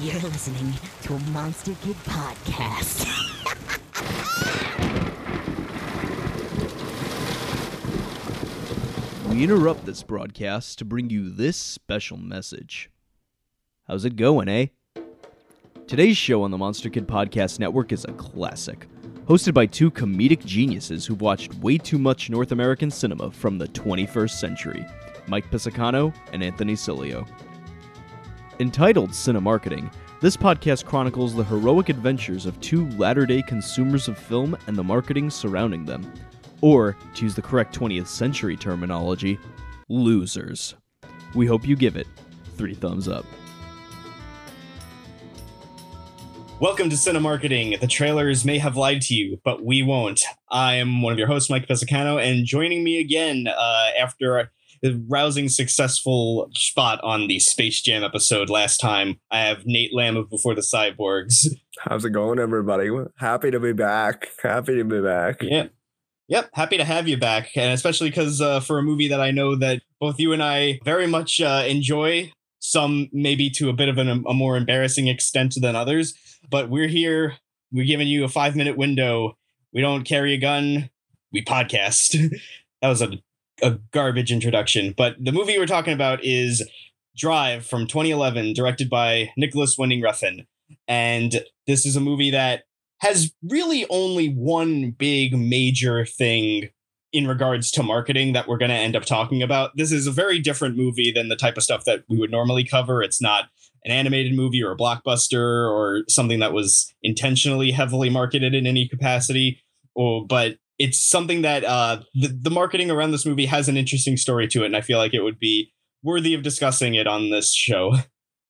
You're listening to a Monster Kid podcast. We interrupt this broadcast to bring you this special message. How's it going, eh? Today's show on the Monster Kid Podcast Network is a classic, hosted by two comedic geniuses who've watched way too much North American cinema from the 21st century Mike Pisacano and Anthony Cilio. Entitled Cinemarketing, this podcast chronicles the heroic adventures of two latter day consumers of film and the marketing surrounding them. Or, to use the correct 20th century terminology, losers. We hope you give it three thumbs up. Welcome to Cinemarketing. The trailers may have lied to you, but we won't. I am one of your hosts, Mike Pesicano, and joining me again uh, after rousing, successful spot on the Space Jam episode last time, I have Nate Lamb of Before the Cyborgs. How's it going, everybody? Happy to be back. Happy to be back. Yeah. Yep, happy to have you back, and especially because uh, for a movie that I know that both you and I very much uh, enjoy, some maybe to a bit of an, a more embarrassing extent than others, but we're here. We're giving you a five minute window. We don't carry a gun. We podcast. that was a, a garbage introduction, but the movie we're talking about is Drive from 2011, directed by Nicolas Winding Refn, and this is a movie that has really only one big major thing in regards to marketing that we're going to end up talking about. This is a very different movie than the type of stuff that we would normally cover. It's not an animated movie or a blockbuster or something that was intentionally heavily marketed in any capacity. Or, but it's something that uh, the, the marketing around this movie has an interesting story to it, and I feel like it would be worthy of discussing it on this show.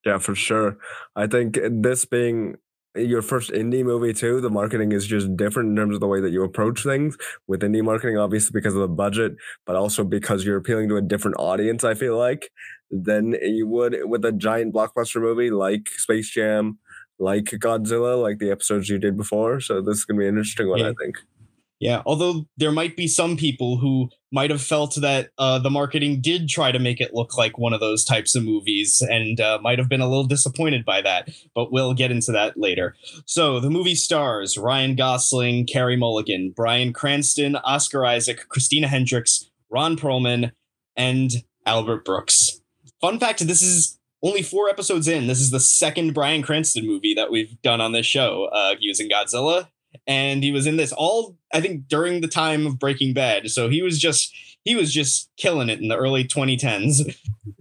Yeah, for sure. I think this being your first indie movie too the marketing is just different in terms of the way that you approach things with indie marketing obviously because of the budget but also because you're appealing to a different audience i feel like than you would with a giant blockbuster movie like space jam like godzilla like the episodes you did before so this is going to be an interesting one Yeah. i think Yeah, although there might be some people who might have felt that uh, the marketing did try to make it look like one of those types of movies and uh, might have been a little disappointed by that, but we'll get into that later. So, the movie stars Ryan Gosling, Carey Mulligan, Bryan Cranston, Oscar Isaac, Christina Hendricks, Ron Perlman, and Albert Brooks. Fun fact this is only four episodes in. This is the second Bryan Cranston movie that we've done on this show. Uh, Godzilla, and he was in this all I think during the time of Breaking Bad. So he was just he was just killing it in the early 2010s.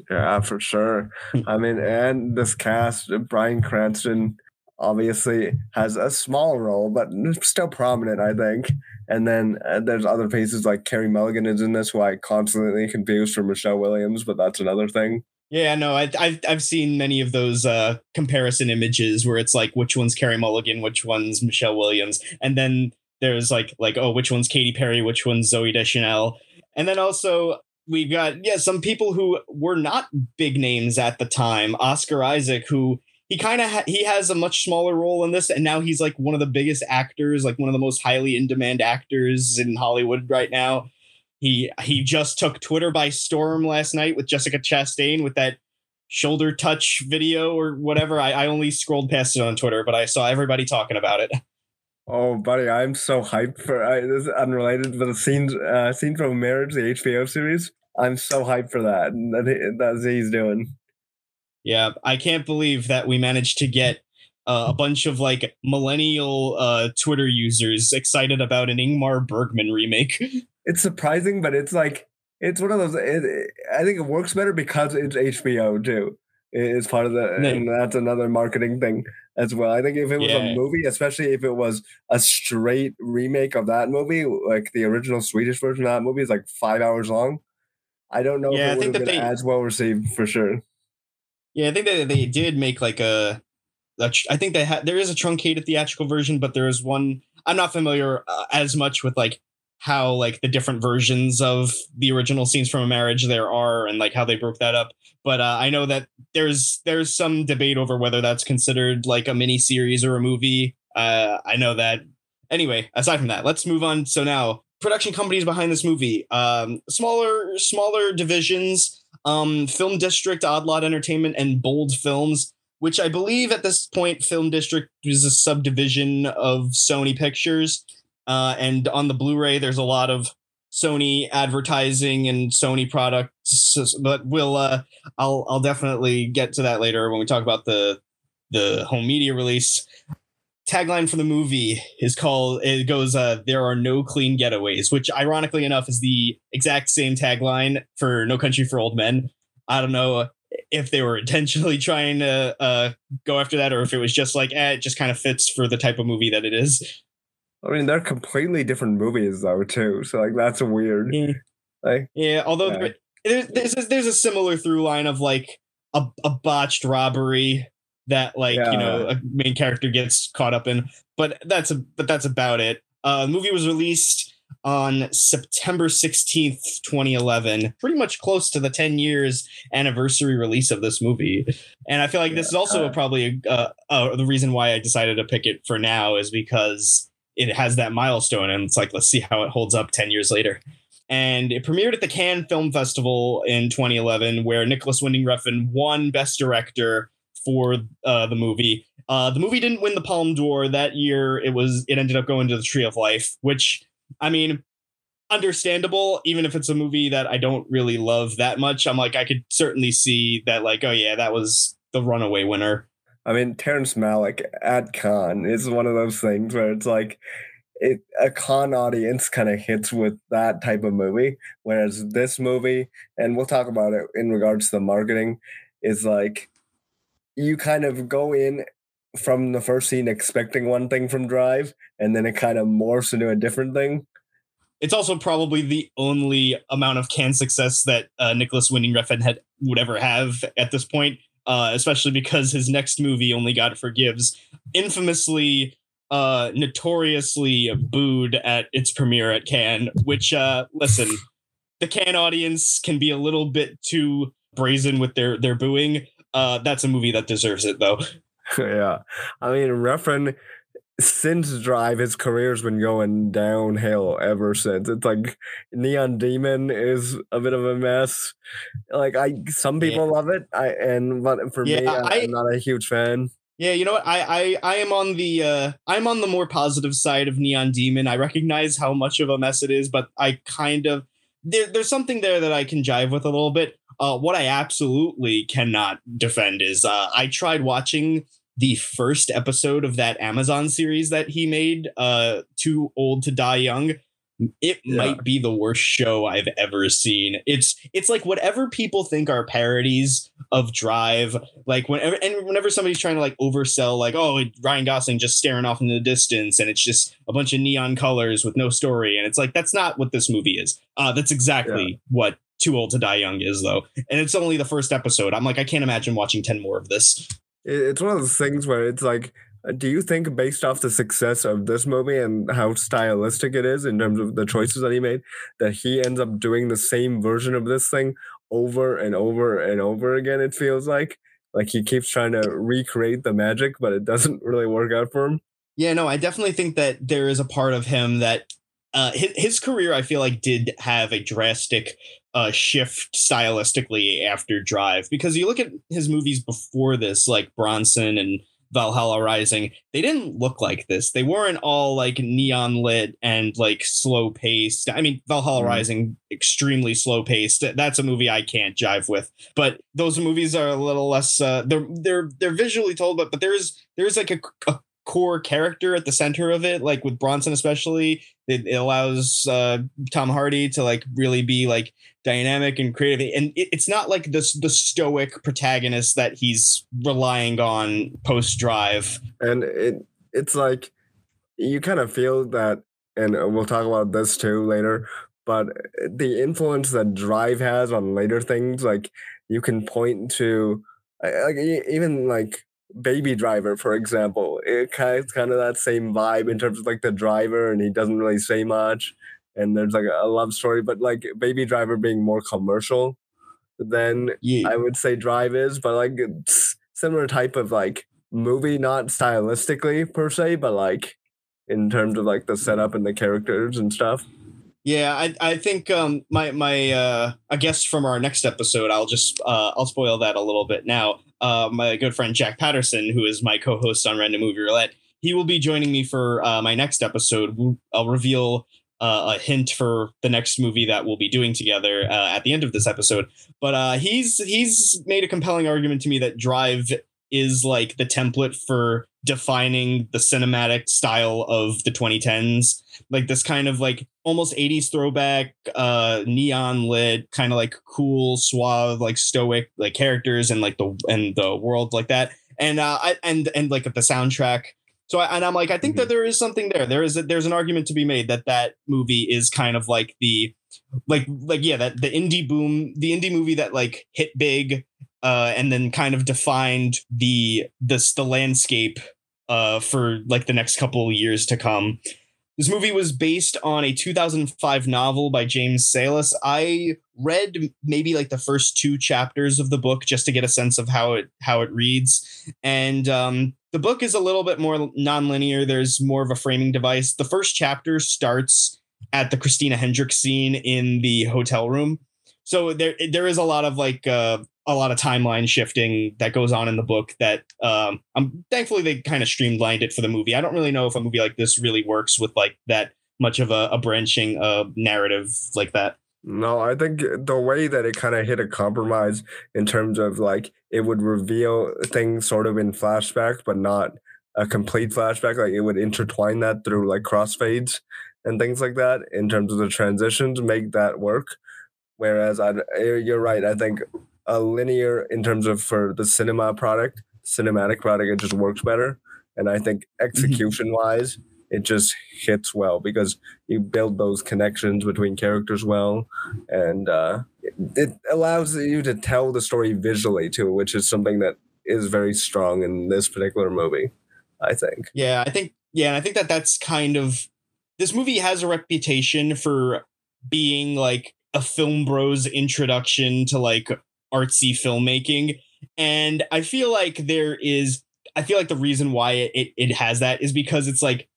Yeah, for sure. I mean, and this cast, Bryan Cranston obviously has a small role, but still prominent, I think. And then uh, there's other faces like Carey Mulligan is in this, who I constantly confuse for Michelle Williams, but that's another thing. Yeah, no, I, I've I've seen many of those uh, comparison images where it's like which one's Carey Mulligan, which one's Michelle Williams, and then there's like like oh which one's Katy Perry, which one's Zooey Deschanel, and then also we've got yeah some people who were not big names at the time. Oscar Isaac, who he kind of ha- he has a much smaller role in this, and now he's like one of the biggest actors, like one of the most highly in demand actors in Hollywood right now. He he just took Twitter by storm last night with Jessica Chastain with that shoulder touch video or whatever. I, I only scrolled past it on Twitter, but I saw everybody talking about it. Oh, buddy, I'm so hyped for I, this is unrelated, but the scene, uh, scene from Marriage, the HBO series. I'm so hyped for that. That he- that's what he's doing. Yeah, I can't believe that we managed to get uh, a bunch of like millennial uh, Twitter users excited about an Ingmar Bergman remake. It's surprising, but it's like it's one of those. It, it- I think it works better because it's HBO too. It's part of the, No. and that's another marketing thing as well. I think if it was Yeah. a movie, especially if it was a straight remake of that movie, like the original Swedish version of that movie is like five hours long. I don't know Yeah, if it would think have that been they- as well received for sure. Yeah, I think that they did make like a. I think they had there is a truncated theatrical version, but there is one. I'm not familiar uh, as much with like how like the different versions of the original scenes from a marriage there are, and like how they broke that up. But uh, I know that there's there's some debate over whether that's considered like a mini series or a movie. Uh, I know that. Anyway, aside from that, let's move on. So now, production companies behind this movie, um, smaller smaller divisions um, Film District, Odd Lot Entertainment, and Bold Films. which I believe at this point Film District is a subdivision of Sony Pictures. Uh, and on the Blu-ray, there's a lot of Sony advertising and Sony products. But we'll uh, I'll I'll definitely get to that later when we talk about the the home media release. Tagline for the movie is called it goes uh there are no clean getaways, which ironically enough is the exact same tagline for No Country for Old Men. I don't know if they were intentionally trying to uh, go after that or if it was just like eh, it just kind of fits for the type of movie that it is. I mean, they're completely different movies though, too. So like that's weird. Yeah, Like, yeah although Yeah. there, there's there's there's a similar through line of like a, a botched robbery that like you know a main character gets caught up in, but that's a but that's about it. Uh, the movie was released on September 16th, 2011, pretty much close to the 10 years anniversary release of this movie. And I feel like this is also uh, probably uh, uh, the reason why I decided to pick it for now is because it has that milestone and it's like let's see how it holds up 10 years later. And it premiered at the cannes film festival in 2011 where nicolas winding refn won best director for uh, the movie. Uh, the movie didn't win the palme d'or that year. It was it ended up going to the tree of life which i mean understandable even if it's a movie that i don't really love that much. I'm like i could certainly see that like oh yeah that was the runaway winner I mean, Terrence Malick at Cannes is one of those things where it's like it a Cannes audience kind of hits with that type of movie, whereas this movie, and we'll talk about it in regards to the marketing, is like you kind of go in from the first scene expecting one thing from Drive, and then it kind of morphs into a different thing. it's also probably the only amount of Cannes success that uh, Nicolas Winding Refn had would ever have at this point, uh, especially because his next movie, Only God Forgives, infamously, uh, notoriously booed at its premiere at Cannes. Which, uh, listen, the Cannes audience can be a little bit too brazen with their their booing. Uh, that's a movie that deserves it, though. yeah, I mean, Refn since Drive, his career's been going downhill ever since. It's like Neon Demon is a bit of a mess. Like I, some people love it, I and but for me, Yeah, I, I- am not a huge fan. Yeah, you know what? I I I am on the uh I'm on the more positive side of Neon Demon. I recognize how much of a mess it is, but I kind of there, there's something there that I can jive with a little bit. Uh what I absolutely cannot defend is uh I tried watching the first episode of that Amazon series that he made, uh Too Old to Die Young. It Yeah. might be the worst show I've ever seen. It's it's like whatever people think are parodies of Drive, like whenever and whenever somebody's trying to like oversell like oh ryan gosling just staring off in the distance and it's just a bunch of neon colors with no story and it's like that's not what this movie is uh that's exactly what too old to die young is though and it's only the first episode i'm like i can't imagine watching 10 more of this It's one of those things where it's like, uh, do you think based off the success of this movie and how stylistic it is in terms of the choices that he made, that he ends up doing the same version of this thing over and over and over again? It feels like like he keeps trying to recreate the magic, but it doesn't really work out for him. yeah no i definitely think that there is a part of him that uh his, his career i feel like did have a drastic uh shift stylistically after drive. Because you look at his movies before this like bronson and valhalla rising they didn't look like this. They weren't all like neon lit and like slow paced. I mean valhalla Mhm. rising extremely slow paced. That's a movie i can't jive with. But those movies are a little less uh they're they're they're visually told but but there's there's like a, a core character at the center of it like with bronson especially it, it allows uh tom hardy to like really be like dynamic and creative and it, it's not like this the stoic protagonist that he's relying on post drive And it it's like you kind of feel that, and we'll talk about this too later. But the influence that Drive has on later things, like you can point to, like even like Baby Driver, for example, it kind of, kind of that same vibe in terms of like the driver, and he doesn't really say much, and there's like a love story, but like Baby Driver being more commercial than yeah I would say Drive is, but like it's similar type of like movie, not stylistically per se, but like in terms of like the setup and the characters and stuff. Yeah, I I think um my my uh a guest from our next episode, I'll just uh I'll spoil that a little bit now. Uh, my good friend Jack Patterson, who is my co-host on Random Movie Roulette, he will be joining me for uh, my next episode. I'll reveal uh, a hint for the next movie that we'll be doing together uh, at the end of this episode. But uh, he's he's made a compelling argument to me that Drive is like the template for defining the cinematic style of the 2010s like this kind of like almost 80s throwback uh neon lit kind of like cool suave like stoic like characters and like the and the world like that. And uh I, and and like the soundtrack. So I, and I'm like I think mm-hmm. that there is something there. There is a, there's an argument to be made that that movie is kind of like the like like yeah that the indie boom the indie movie that like hit big uh, and then kind of defined the this the landscape uh, for like the next couple of years to come. This movie was based on a 2005 novel by James Sallis. I read maybe like the first two chapters of the book just to get a sense of how it how it reads, and um, the book is a little bit more nonlinear. There's more of a framing device. The first chapter starts at the Christina Hendricks scene in the hotel room, so there there is a lot of like uh, a lot of timeline shifting that goes on in the book that um I'm thankfully they kind of streamlined it for the movie. I don't really know if a movie like this really works with like that much of a, a branching uh narrative like that. No, I think the way that it kind of hit a compromise in terms of like it would reveal things sort of in flashback, but not a complete flashback. Like it would intertwine that through like crossfades and things like that in terms of the transitions, to make that work. Whereas I, you're right. I think a linear in terms of for the cinema product, cinematic product, it just works better. And I think mm-hmm. execution wise, it just hits well because you build those connections between characters well, and uh, it, it allows you to tell the story visually too, which is something that is very strong in this particular movie. I think. Yeah, I think. Yeah, and I think that that's kind of this movie has a reputation for being like a film bros introduction to like artsy filmmaking. And I feel like there is, I feel like the reason why it, it, it has that is because it's like,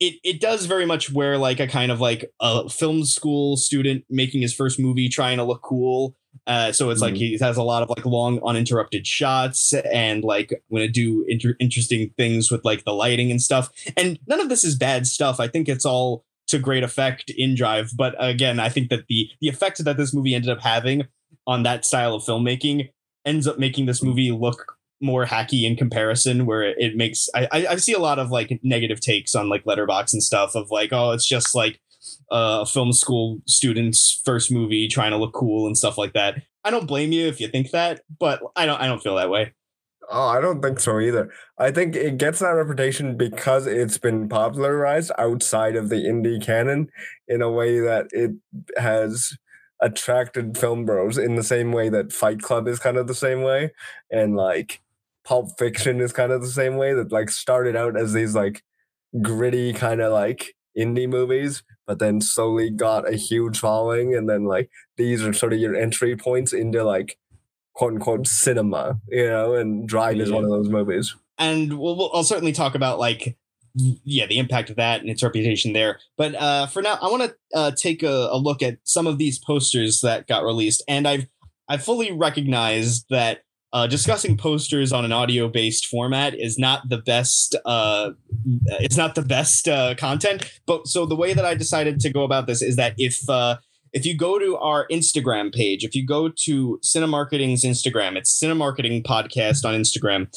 it, it does very much wear like a kind of like a film school student making his first movie trying to look cool uh, so it's mm-hmm. like he has a lot of like long uninterrupted shots and like I'm gonna do inter- interesting things with like the lighting and stuff. And none of this is bad stuff. I think it's all to great effect in Drive. But again, I think that the the effect that this movie ended up having on that style of filmmaking ends up making this movie look more hacky in comparison where it makes I, I see a lot of like negative takes on like Letterboxd and stuff of like oh it's just like a film school student's first movie trying to look cool and stuff like that i don't blame you if you think that but i don't i don't feel that way Oh, I don't think so either. I think it gets that reputation because it's been popularized outside of the indie canon in a way that it has attracted film bros in the same way that Fight Club is kind of the same way, and like Pulp Fiction is kind of the same way that like started out as these like gritty kind of like indie movies, but then slowly got a huge following, and then like these are sort of your entry points into like quote unquote cinema, you know, and Drive yeah. is one of those movies. And we'll, we'll I'll certainly talk about like yeah, the impact of that and its reputation there. But uh, for now, I want to uh, take a, a, look at some of these posters that got released, and I've I fully recognized that uh, discussing posters on an audio based format is not the best. Uh, it's not the best uh, content. But so the way that I decided to go about this is that if uh, if you go to our Instagram page, if you go to Cinemarketing's Instagram, it's Cinemarketing Podcast on Instagram,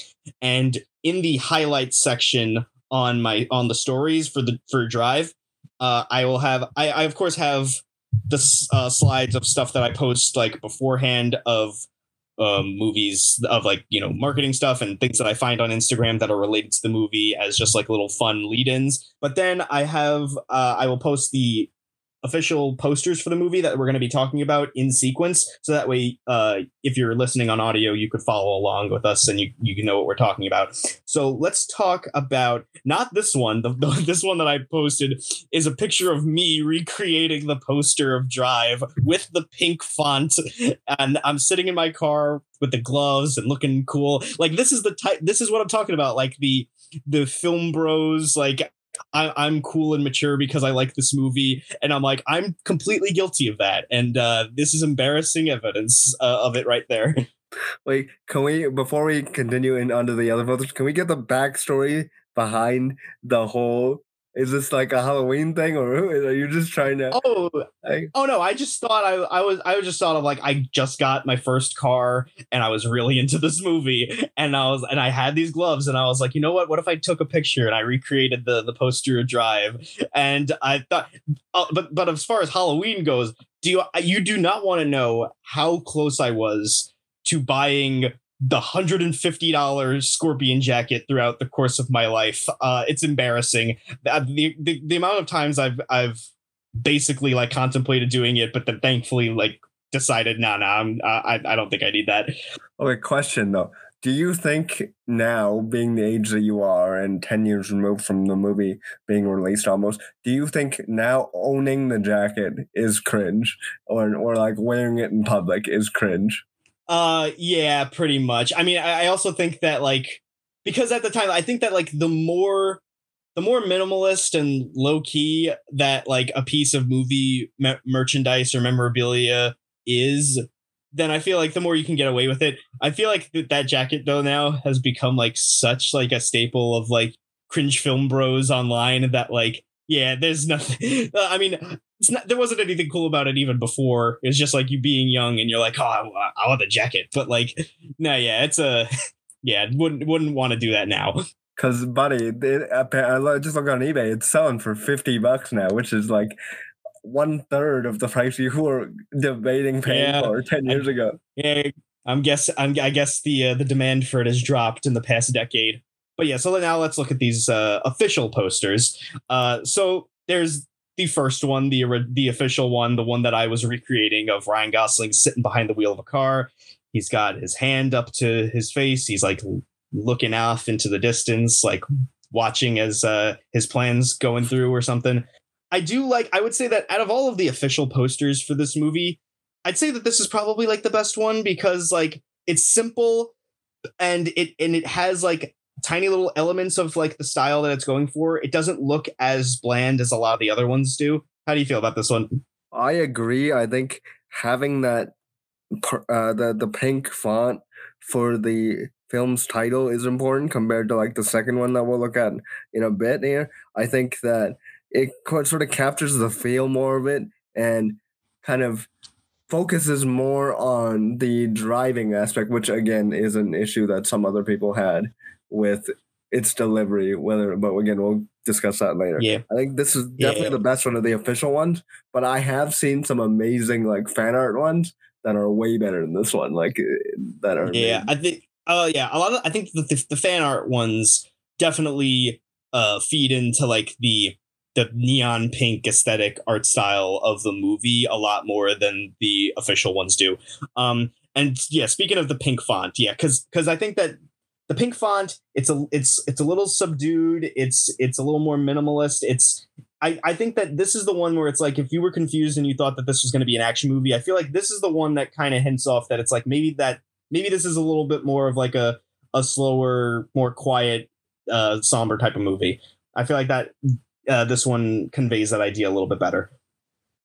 and in the highlights section on my on the stories for the for drive. Uh i will have i, I of course have the uh, slides of stuff that i post like beforehand of um movies of like you know marketing stuff and things that i find on instagram that are related to the movie as just like little fun lead-ins. But then i have uh i will post the official posters for the movie that we're going to be talking about in sequence. So that way uh, if you're listening on audio you could follow along with us and you, you know what we're talking about. So let's talk about not this one the, the, this one that i posted is a picture of me recreating the poster of drive with the pink font. And i'm sitting in my car with the gloves and looking cool. Like this is the type this is what i'm talking about. Like the the film bros like I, am cool and mature because I like this movie, and I'm like I'm completely guilty of that, and uh, this is embarrassing evidence uh, of it right there. Wait, can we before we continue in onto the other photos, can we get the backstory behind the whole? Is this like a Halloween thing, or are you just trying to? Oh, like- oh no! I just thought I, I was I was just thought of like I just got my first car and I was really into this movie and I was and I had these gloves and I was like, you know what? What if I took a picture and I recreated the the posterior drive? And I thought, uh, but but as far as Halloween goes, do you you do not want to know how close I was to buying the hundred and fifty dollars scorpion jacket throughout the course of my life. Uh, it's embarrassing. The, the, the amount of times I've I've basically like contemplated doing it, but then thankfully like decided, no, no, I'm uh, I I don't think I need that. Okay, question though. Do you think now, being the age that you are and 10 years removed from the movie being released almost, do you think now owning the jacket is cringe or, or like wearing it in public is cringe? Uh, yeah, pretty much. I mean, I, I also think that like because at the time, I think that like the more the more minimalist and low key that like a piece of movie me- merchandise or memorabilia is, then I feel like the more you can get away with it. I feel like th- that jacket though now has become like such like a staple of like cringe film bros online that like yeah, there's nothing. I mean, not. There wasn't anything cool about it even before. It's just like you being young and you're like, oh, I, I want the jacket. But like, no, yeah, it's a yeah. Wouldn't wouldn't want to do that now. Because, buddy, it, I just look on eBay. It's selling for 50 bucks now, which is like one third of the price you were debating paying Yeah, for 10 I- years ago. Yeah, I'm guess I'm, I guess the uh, the demand for it has dropped in the past decade. But yeah, so now let's look at these uh, official posters. Uh, so there's the first one, the the official one, the one that I was recreating of Ryan Gosling sitting behind the wheel of a car. He's got his hand up to his face. He's like looking off into the distance, like watching as uh, his plans going through or something. I do like. I would say that out of all of the official posters for this movie, I'd say that this is probably like the best one because like it's simple and it and it has like tiny little elements of like the style that it's going for. It doesn't look as bland as a lot of the other ones do. How do you feel about this one? I agree. I think having that uh, the the pink font for the film's title is important compared to like the second one that we'll look at in a bit here. I think that it sort of captures the feel more of it and kind of focuses more on the driving aspect, which again is an issue that some other people had with its delivery. Whether, but again, we'll discuss that later. Yeah. I think this is definitely Yeah. the best one of the official ones, but I have seen some amazing like fan art ones that are way better than this one. Like uh, that are Yeah, made- I think. Oh yeah, a lot of I think the, the the fan art ones definitely uh feed into like the the neon pink aesthetic art style of the movie a lot more than the official ones do. Um and yeah, speaking of the pink font, yeah, cuz cuz I think that the pink font it's a it's it's a little subdued, it's it's a little more minimalist. It's I, I think that this is the one where it's like if you were confused and you thought that this was going to be an action movie, I feel like this is the one that kind of hints off that it's like maybe that maybe this is a little bit more of like a a slower, more quiet, uh, somber type of movie. I feel like that uh, this one conveys that idea a little bit better.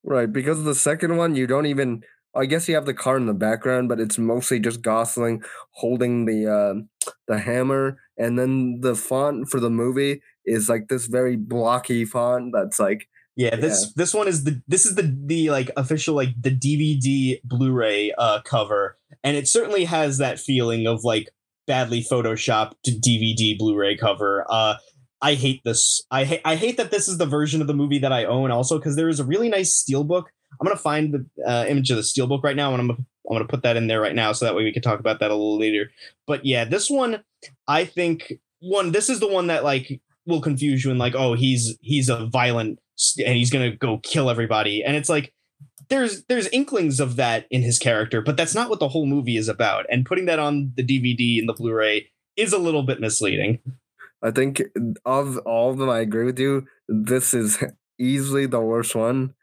right because the second one you don't even. I guess you have the car in the background, but it's mostly just Gosling holding the uh, the hammer, and then the font for the movie is like this very blocky font that's like Yeah, this this one is the this is the the like official like the DVD Blu-ray uh cover, and it certainly has that feeling of like badly photoshopped DVD Blu-ray cover. Uh, I hate this. I hate I hate that this is the version of the movie that I own also because there is a really nice steelbook. I'm gonna find the uh, image of the steelbook right now, and I'm gonna, I'm gonna put that in there right now so that way we can talk about that a little later. But yeah, this one I think one this is the one that like will confuse you and like oh he's he's a violent and he's gonna go kill everybody and it's like there's there's inklings of that in his character but that's not what the whole movie is about and putting that on the dvd and the blu-ray is a little bit misleading I think of all of them, I agree with you. This is easily the worst one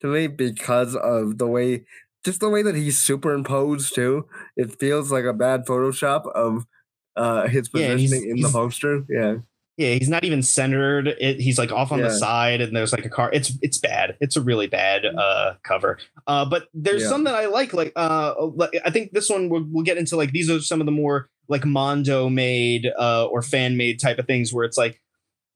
to me because of the way, just the way that he's superimposed too. It feels like a bad Photoshop of uh his Yeah, he's- positioning in the poster. Yeah, yeah, he's not even centered. It, he's like off on the side, and there's like a car. It's it's bad. It's a really bad uh cover. Uh, but there's Yeah. some that I like. Like uh, like, I think this one we'll, we'll get into. Like these are some of the more like Mondo made uh or fan made type of things where it's like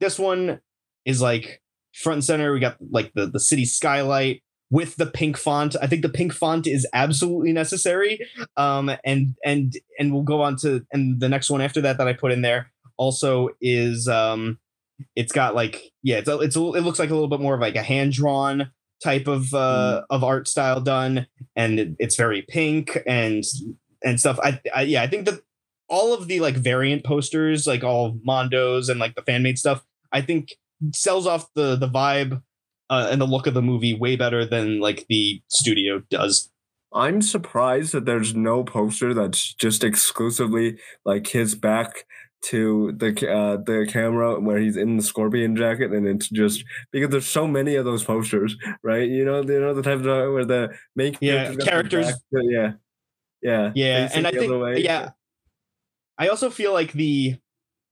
this one is like front and center. We got like the the city skylight with the pink font. I think the pink font is absolutely necessary. Um, and and and we'll go on to and the next one after that that I put in there also is um, it's got like yeah, it's a, it's a, it looks like a little bit more of like a hand drawn type of uh of art style done, and it, it's very pink and and stuff. I, I yeah, I think that all of the like variant posters, like all Mondos and like the fan made stuff, I think sells off the the vibe uh, and the look of the movie way better than like the studio does. I'm surprised that there's no poster that's just exclusively like his back to the uh, the camera where he's in the scorpion jacket, and it's just because there's so many of those posters, right? You know, you know the type of where the main Yeah, character's got their characters- back to- yeah, yeah, Yeah, and I think way. yeah, I also feel like the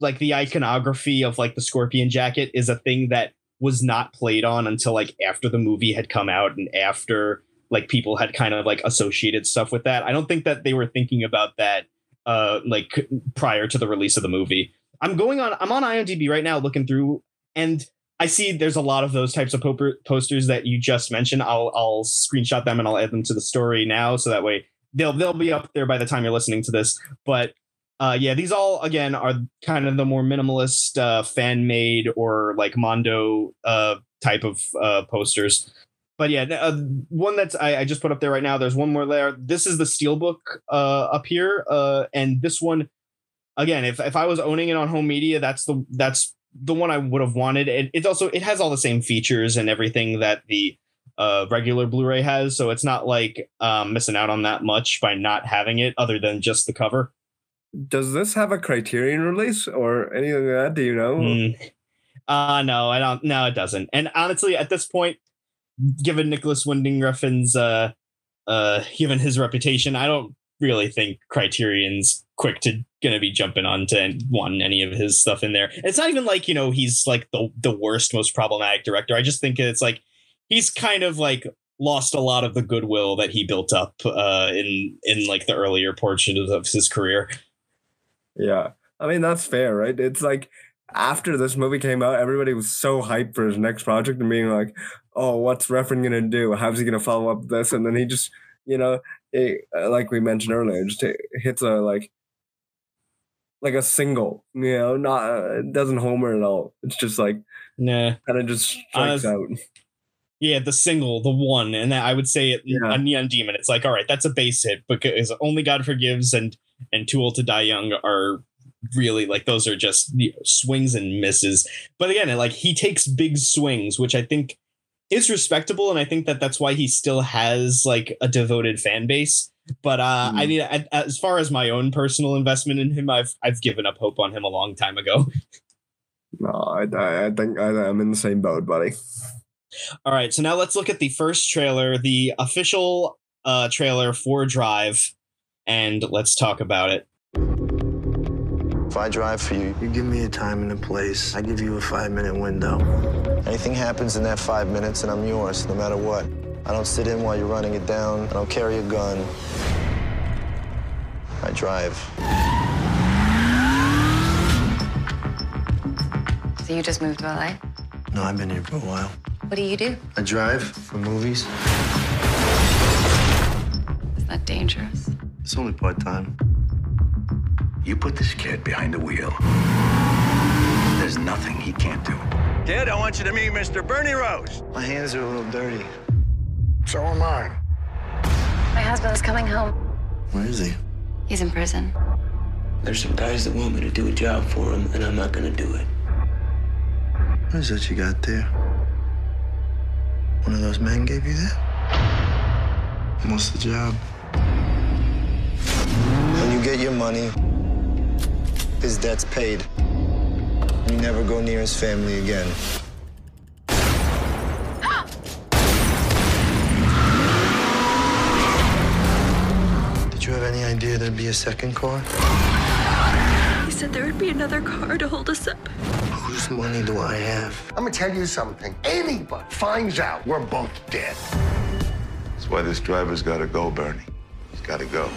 like the iconography of like the scorpion jacket is a thing that was not played on until like after the movie had come out and after like people had kind of like associated stuff with that. I don't think that they were thinking about that uh like prior to the release of the movie. I'm going on I'm on IMDb right now looking through and I see there's a lot of those types of poper- posters that you just mentioned. I'll I'll screenshot them and I'll add them to the story now so that way they'll they'll be up there by the time you're listening to this. But uh, yeah, these all again are kind of the more minimalist uh, fan made or like Mondo uh, type of uh, posters. But yeah, uh, one that's I, I just put up there right now. There's one more there. This is the Steelbook uh, up here, and this one again. If if I was owning it on home media, that's the that's the one I would have wanted. It, it's also it has all the same features and everything that the uh, regular Blu-ray has, so it's not like um, missing out on that much by not having it, other than just the cover. Does this have a Criterion release or anything like that? Do you know? Mm. Uh no, I don't. No, it doesn't. And honestly, at this point, given Nicolas Winding Refn's uh, uh, given his reputation, I don't really think Criterion's quick to gonna be jumping on to one any of his stuff in there. It's not even like you know he's like the the worst, most problematic director. I just think it's like he's kind of like lost a lot of the goodwill that he built up uh, in in like the earlier portions of his career. Yeah. I mean, that's fair, right? It's like after this movie came out, everybody was so hyped for his next project and being like, oh, what's Refn going to do? How's he going to follow up this? And then he just, you know, it, uh, like we mentioned earlier, just hits a like, like a single, you know, not, uh, it doesn't homer at all. It's just like, Nah. kind of just strikes Honest- out. Yeah, the single, the one, and that I would say it Yeah. on Neon Demon. It's like, all right, that's a base hit because Only God Forgives and and Too Old to Die Young are really like those are just you know, swings and misses. But again, like he takes big swings, which I think is respectable, and I think that that's why he still has like a devoted fan base. But uh, I Mhm. mean, as far as my own personal investment in him, I've I've given up hope on him a long time ago. No, I, I, I think I, I'm in the same boat, buddy. All right, so now let's look at the first trailer, the official uh, trailer for Drive, and let's talk about it. If I drive for you, You give me a time and a place. I give you a five minute window. anything happens in that five minutes and I'm yours, no matter what. I don't sit in while you're running it down. I don't carry a gun. I drive. So you just moved to LA? No, I've been here for a while. What do you do? I drive for movies. Is that dangerous? It's only part time. You put this kid behind the wheel. There's nothing he can't do. Kid, I want you to meet Mr. Bernie Rose. My hands are a little dirty. So am I. My husband's coming home. Where is he? He's in prison. There's some guys that want me to do a job for them, and I'm not gonna do it. What is that you got there? One of those men gave you that? What's the job? When you get your money, his debt's paid. You never go near his family again. Did you have any idea there'd be a second car? He said there would be another car to hold us up. Whose money do I have? I'm gonna tell you something. Anybody finds out we're both dead. That's why this driver's gotta go, Bernie. He's gotta go.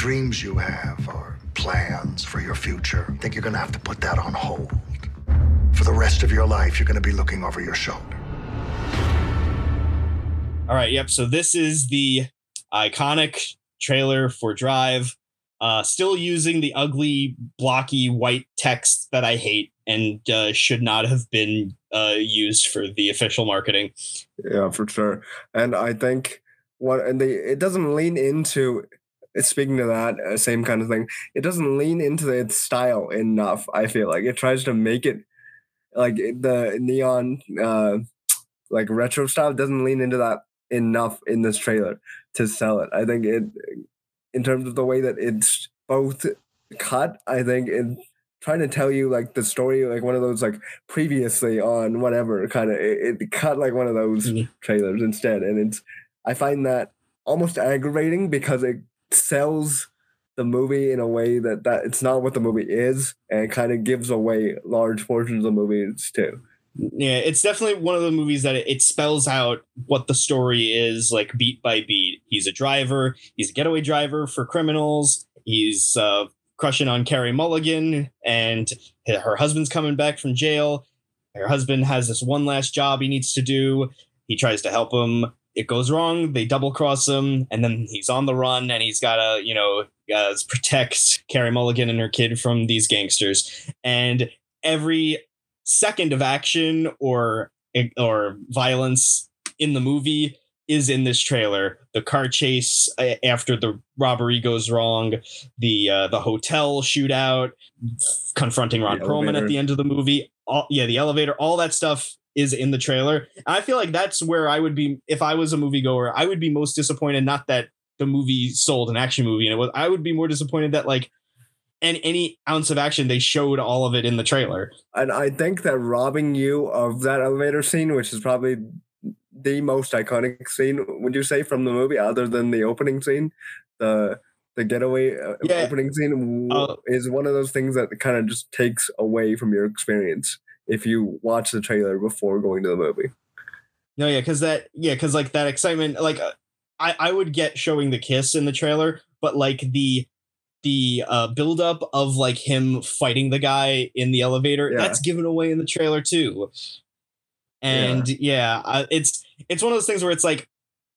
Dreams you have or plans for your future, I think you're gonna have to put that on hold. For the rest of your life, you're gonna be looking over your shoulder. All right, yep. So this is the iconic trailer for Drive. Uh, still using the ugly, blocky white text that I hate and uh, should not have been uh, used for the official marketing. Yeah, for sure. And I think what and they it doesn't lean into speaking to that uh, same kind of thing. It doesn't lean into its style enough. I feel like it tries to make it like the neon uh like retro style doesn't lean into that enough in this trailer to sell it. I think it in terms of the way that it's both cut, I think it trying to tell you like the story like one of those like previously on whatever kind of it, it cut like one of those Mhm. trailers instead and it's i find that almost aggravating because it sells the movie in a way that that it's not what the movie is and kind of gives away large portions of movies too Yeah, it's definitely one of the movies that it, it spells out what the story is like beat by beat. He's a driver. He's a getaway driver for criminals. He's uh, crushing on Carey Mulligan, and her husband's coming back from jail. Her husband has this one last job he needs to do. He tries to help him. It goes wrong. They double cross him, and then he's on the run, and he's got to, you know, uh, protect Carey Mulligan and her kid from these gangsters. And every second of action or or violence in the movie is in this trailer. The car chase uh, after the robbery goes wrong, the uh, the hotel shootout, confronting Ron Perlman at the end of the movie. All, yeah, the elevator, all that stuff is in the trailer. And I feel like that's where I would be if I was a moviegoer. I would be most disappointed. Not that the movie sold an action movie, and it was. I would be more disappointed that like. And any ounce of action, they showed all of it in the trailer. and i think that robbing you of that elevator scene which is probably the most iconic scene would you say from the movie other than the opening scene the the getaway uh, Yeah. opening scene Uh, is one of those things that kind of just takes away from your experience if you watch the trailer before going to the movie No, yeah, because that, yeah, because like that excitement, like uh, I, I would get showing the kiss in the trailer, but like the, the uh buildup of like him fighting the guy in the elevator, Yeah. that's given away in the trailer too. And yeah, uh, it's it's one of those things where it's like,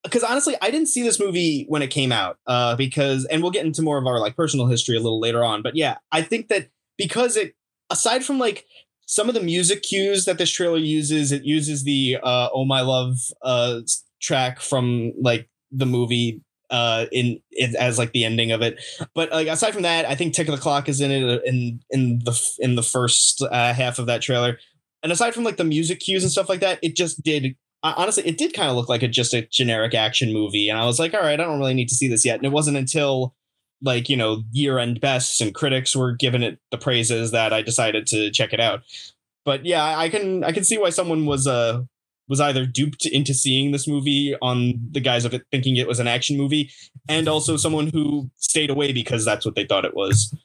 because honestly, I didn't see this movie when it came out, uh, because, and we'll get into more of our like personal history a little later on, but yeah, I think that because it, aside from like some of the music cues that this trailer uses, it uses the uh, "Oh My Love" uh, track from like the movie uh, in, in as like the ending of it. But like aside from that, I think "Tick of the Clock" is in it uh, in in the in the first uh, half of that trailer. And aside from like the music cues and stuff like that, it just did. Honestly, it did kind of look like a just a generic action movie, and I was like, all right, I don't really need to see this yet. And it wasn't until like you know year end bests and critics were giving it the praises that I decided to check it out. But yeah, I can I can see why someone was uh was either duped into seeing this movie on the guise of it thinking it was an action movie, and also someone who stayed away because that's what they thought it was.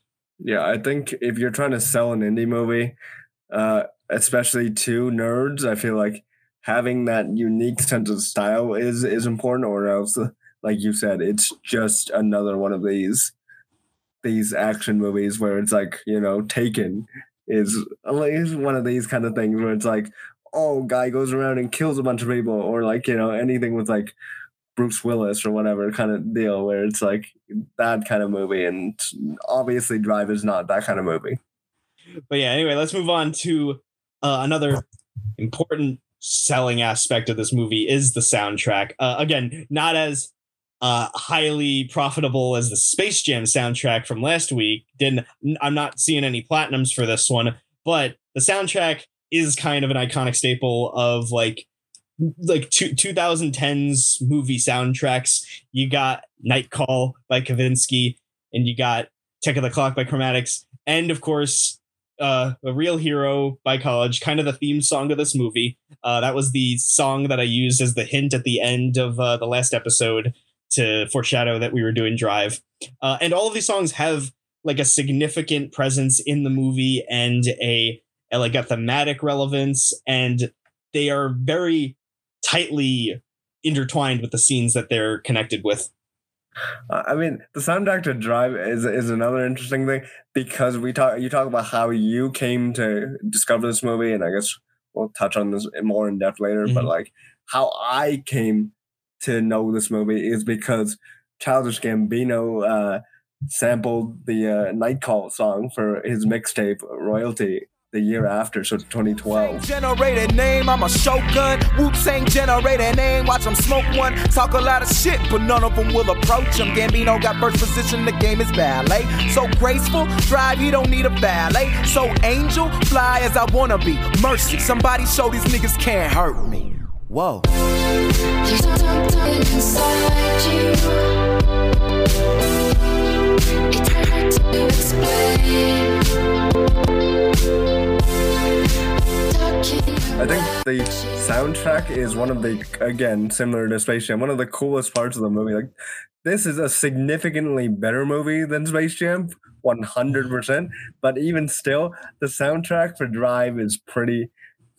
Yeah, I think if you're trying to sell an indie movie, uh, especially to nerds, I feel like having that unique sense of style is is important, or else, like you said, it's just another one of these these action movies where it's like you know, Taken is is one of these kind of things where it's like, oh, guy goes around and kills a bunch of people, or like you know, anything with like Bruce Willis or whatever kind of deal where it's like that kind of movie, and obviously Drive is not that kind of movie. But yeah, anyway, let's move on to uh, another important selling aspect of this movie is the soundtrack. Uh, again, not as uh, highly profitable as the Space Jam soundtrack from last week. Didn't I'm not seeing any platinums for this one, but the soundtrack is kind of an iconic staple of like like two, 2010s movie soundtracks. You got Night Call by Kavinsky, and you got Tick of the Clock by Chromatics, and of course, uh, A Real Hero by College, kind of the theme song of this movie. Uh, that was the song that I used as the hint at the end of uh, the last episode to foreshadow that we were doing Drive. Uh, and all of these songs have like a significant presence in the movie and a, a like a thematic relevance, and they are very tightly intertwined with the scenes that they're connected with. Uh, I mean, the soundtrack to Drive is is another interesting thing because we talk you talk about how you came to discover this movie, and I guess we'll touch on this more in depth later. Mm-hmm. But like how I came to know this movie is because Childish Gambino uh, sampled the uh, Night Call song for his mixtape Royalty the year after, so 2012. Generated name, I'm a shogun. Wu Tang generated name, watch them smoke one. Talk a lot of shit, but none of them will approach him. Gambino got first position, the game is ballet. So graceful, drive, he don't need a ballet. So angel, fly as I wanna be. Mercy, somebody show these niggas can't hurt me. Whoa. There's something inside you. It's hard to explain. I think the soundtrack is one of the again similar to Space Jam, one of the coolest parts of the movie. Like this is a significantly better movie than Space Jam, one hundred percent. But even still, the soundtrack for Drive is pretty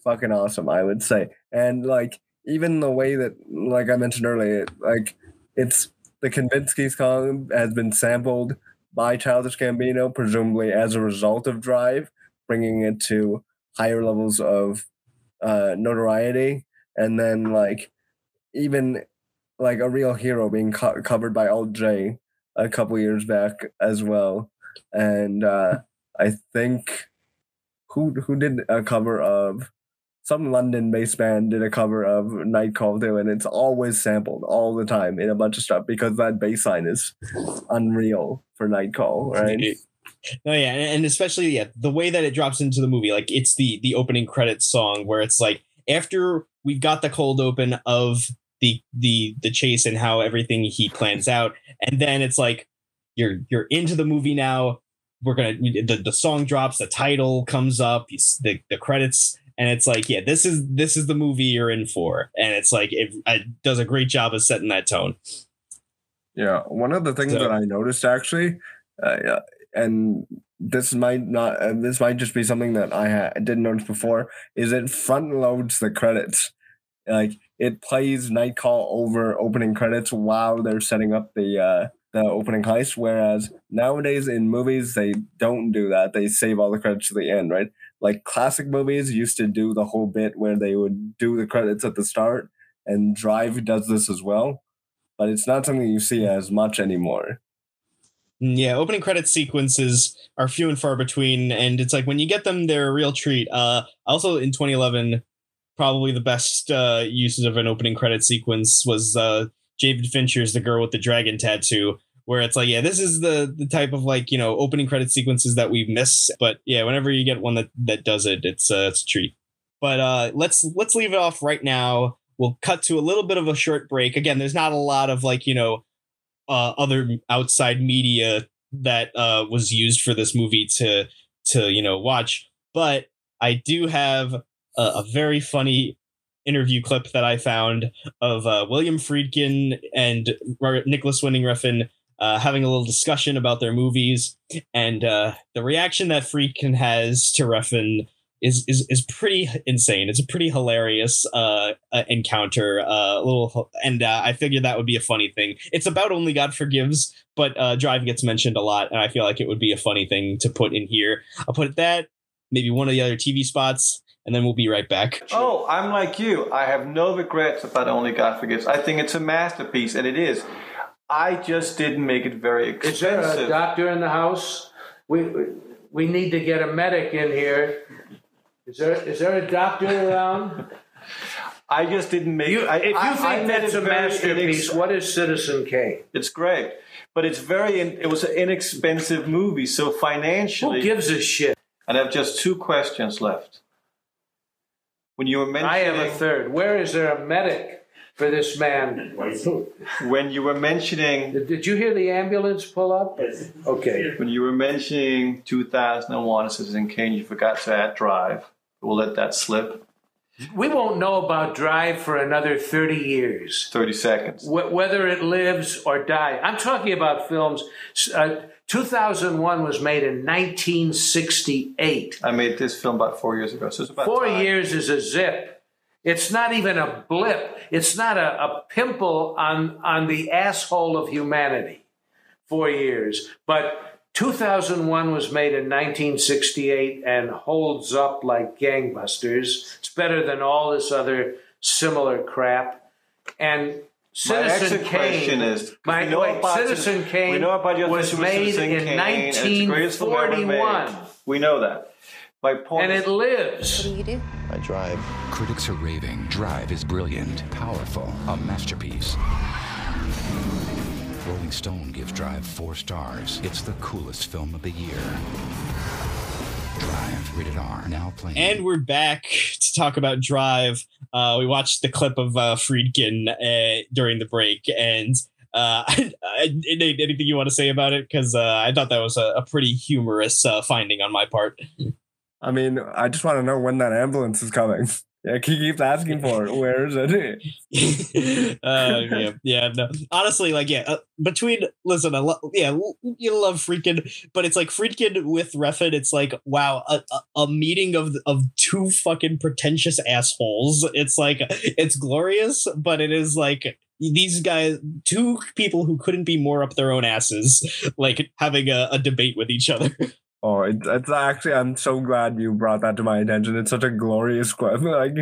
fucking awesome. I would say, and like even the way that, like I mentioned earlier, like it's the Kavinsky song has been sampled by Childish Gambino, presumably as a result of Drive, bringing it to higher levels of uh, notoriety, and then like even like a real hero being co- covered by Alt J a couple years back as well, and uh, I think who who did a cover of some London-based band did a cover of Night Call too, and it's always sampled all the time in a bunch of stuff because that bass line is unreal for Night Call, right? No, oh, yeah, and especially yeah, the way that it drops into the movie, like it's the the opening credits song where it's like after we've got the cold open of the the the chase and how everything he plans out, and then it's like you're you're into the movie now. We're gonna the the song drops, the title comes up, the the credits, and it's like yeah, this is this is the movie you're in for, and it's like it, it does a great job of setting that tone. Yeah, one of the things so, that I noticed actually, uh, and this might not and this might just be something that I ha- didn't notice before is it front loads the credits. Like it plays night call over opening credits while they're setting up the uh the opening heist whereas nowadays in movies they don't do that. They save all the credits to the end right like classic movies used to do the whole bit where they would do the credits at the start and drive does this as well but it's not something you see as much anymore yeah, opening credit sequences are few and far between, and it's like when you get them, they're a real treat. Uh, also in 2011, probably the best uh, uses of an opening credit sequence was uh, David Fincher's "The Girl with the Dragon Tattoo," where it's like, yeah, this is the the type of like you know opening credit sequences that we miss, but yeah, whenever you get one that that does it, it's uh, it's a treat. But uh, let's let's leave it off right now. We'll cut to a little bit of a short break. Again, there's not a lot of like you know uh, other outside media that uh, was used for this movie to to you know watch. But I do have a, a very funny interview clip that I found of uh, William Friedkin and Nicolas Winding Refn uh, having a little discussion about their movies, and uh, the reaction that Friedkin has to Refn is is is pretty insane. It's a pretty hilarious uh, uh encounter. Uh, little, and uh, I figured that would be a funny thing. It's about only God forgives, but uh, Drive gets mentioned a lot, and I feel like it would be a funny thing to put in here. I'll put that, maybe one of the other TV spots, and then we'll be right back. Oh, I'm like you. I have no regrets about Only God Forgives. I think it's a masterpiece, and it is. I just didn't make it very expensive. Is there a doctor in the house? We we need to get a medic in here is there is there a doctor around? I just didn't make. You, I, if you I- think made that's it a very masterpiece, inex- what is Citizen Kane? It's great, but it's very. In, it was an inexpensive movie, so financially. Who gives a shit? And I have just two questions left. When you were mentioning, I have a third. Where is there a medic for this man? when you were mentioning, Did you hear the ambulance pull up? Okay. when you were mentioning 2001 Citizen Kane, you forgot to add Drive. We'll let that slip. We won't know about Drive for another 30 years. 30 seconds. Wh- whether it lives or dies. I'm talking about films. Uh, 2001 was made in 1968. I made this film about four years ago, so it's about Four time. years is a zip. It's not even a blip. It's not a, a pimple on, on the asshole of humanity. Four years. But 2001 was made in 1968 and holds up like gangbusters. It's better than all this other similar crap. And My Citizen exit Kane. is: my, we know wait, about Citizen Kane we know about was made Citizen in Kane, and it's the greatest film ever made. 1941. We know that. My point And it lives. What do you do? I drive. Critics are raving. Drive is brilliant, powerful, a masterpiece. Rolling Stone gives Drive four stars. It's the coolest film of the year. Drive, rated R, now playing. And we're back to talk about Drive. Uh, we watched the clip of uh, Friedkin uh, during the break, and uh, I, I, anything you want to say about it? Because uh, I thought that was a, a pretty humorous uh, finding on my part. I mean, I just want to know when that ambulance is coming. Yeah, he keeps asking for it. Where is it? uh, yeah, yeah. No, honestly, like, yeah. Uh, between listen, I lo- yeah, you love Friedkin, but it's like Friedkin with Refn. It's like, wow, a, a, a meeting of of two fucking pretentious assholes. It's like it's glorious, but it is like these guys, two people who couldn't be more up their own asses, like having a, a debate with each other. Oh, it, it's actually. I'm so glad you brought that to my attention. It's such a glorious clip. Like,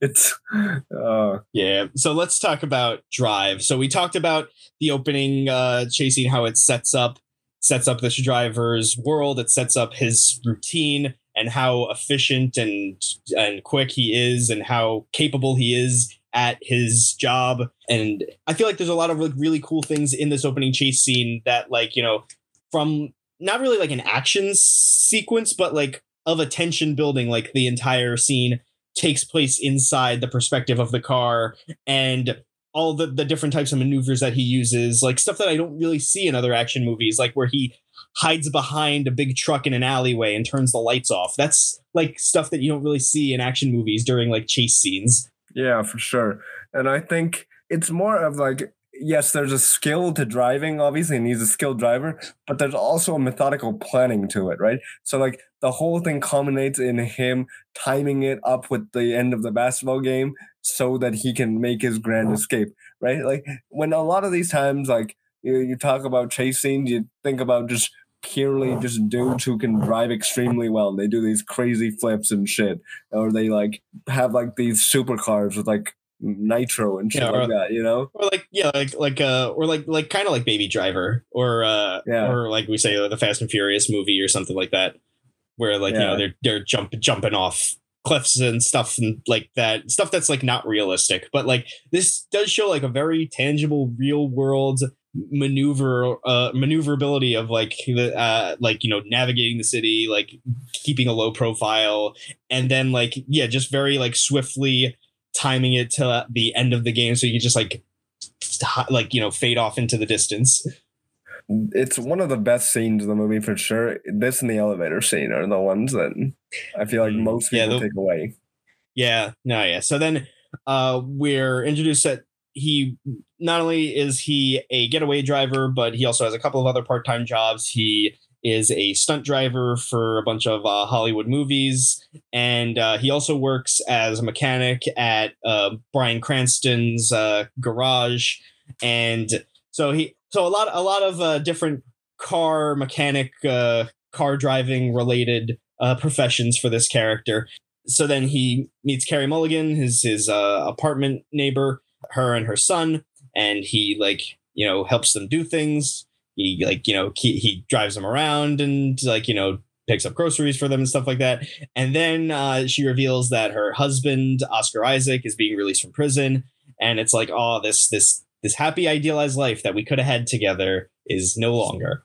it's. Uh, Yeah. So let's talk about Drive. So we talked about the opening uh chasing how it sets up sets up this driver's world, it sets up his routine and how efficient and and quick he is and how capable he is at his job and I feel like there's a lot of like really cool things in this opening chase scene that like, you know, from not really like an action sequence but like of a tension building like the entire scene takes place inside the perspective of the car and all the, the different types of maneuvers that he uses, like stuff that I don't really see in other action movies, like where he hides behind a big truck in an alleyway and turns the lights off. That's like stuff that you don't really see in action movies during like chase scenes. Yeah, for sure. And I think it's more of like, yes, there's a skill to driving, obviously, and he's a skilled driver, but there's also a methodical planning to it, right? So, like, the whole thing culminates in him timing it up with the end of the basketball game so that he can make his grand escape, right? Like, when a lot of these times, like, you, you talk about scenes, you think about just purely just dudes who can drive extremely well. And they do these crazy flips and shit, or they like have like these supercars with like nitro and shit Yeah, like that. You know? Or like yeah, like like uh or like like kind of like Baby Driver or uh Yeah. or like we say uh, the Fast and Furious movie or something like that, where like you know they're they're jump jumping off cliffs and stuff and like that stuff that's like not realistic, but like this does show like a very tangible real world maneuver uh maneuverability of like the uh like you know navigating the city like keeping a low profile and then like yeah just very like swiftly timing it to the end of the game so you can just like like you know fade off into the distance It's one of the best scenes in the movie for sure. This and the elevator scene are the ones that I feel like most Mm, Yeah, people the- take away. yeah no yeah so then uh we're introduced that he not only is he a getaway driver but he also has a couple of other part-time jobs he is a stunt driver for a bunch of uh, hollywood movies. And uh, he also works as a mechanic at uh, bryan cranston's uh, garage. And so he so a lot a lot of uh, different car mechanic uh, car driving related professions for this character. So then he meets Carey Mulligan, his his apartment neighbor, her and her son, and he like you know helps them do things. He like you know he, he drives them around and like you know picks up groceries for them and stuff like that. And then uh, she reveals that her husband Oscar Isaac is being released from prison, and it's like, oh, this this this happy idealized life that we could have had together is no longer.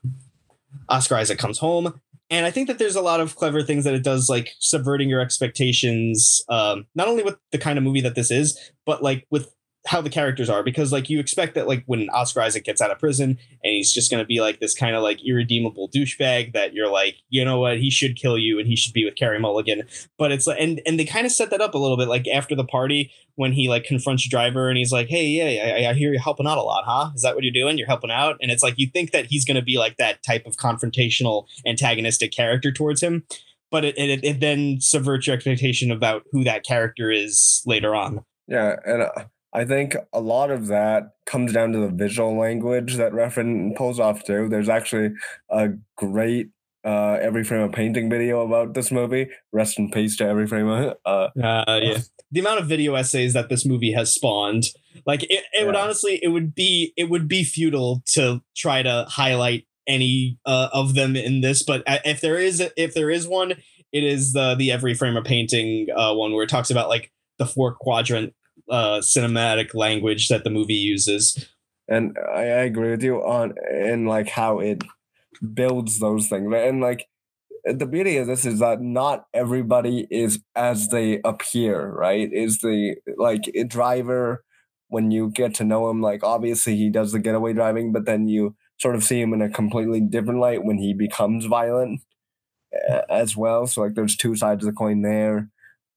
Oscar Isaac comes home, and I think that there's a lot of clever things that it does, like subverting your expectations, um, not only with the kind of movie that this is, but like with how the characters are because like you expect that like when Oscar Isaac gets out of prison and he's just going to be like this kind of like irredeemable douchebag that you're like you know what? He should kill you and he should be with Carey Mulligan. But it's like and and they kind of set that up a little bit like after the party when he like confronts Driver and he's like hey yeah I, I hear you're helping out a lot huh? Is that what you're doing? You're helping out? And it's like you think that he's going to be like that type of confrontational antagonistic character towards him but it, it, it then subverts your expectation about who that character is later on. Yeah and uh, I think a lot of that comes down to the visual language that Refn pulls off too. There's actually a great uh, every frame a painting video about this movie. Rest in peace to every frame of uh, uh yeah. The amount of video essays that this movie has spawned, like it, it yeah. would honestly, it would be it would be futile to try to highlight any uh, of them in this. But uh, if there is if there is one, it is the the every frame a painting uh, one where it talks about like the four quadrant uh, cinematic language that the movie uses. And I, agree with you on in like how it builds those things. And like the beauty of this is that not everybody is as they appear, right? Is the like driver when you get to know him, like obviously he does the getaway driving, but then you sort of see him in a completely different light when he becomes violent as well. So like there's two sides of the coin there.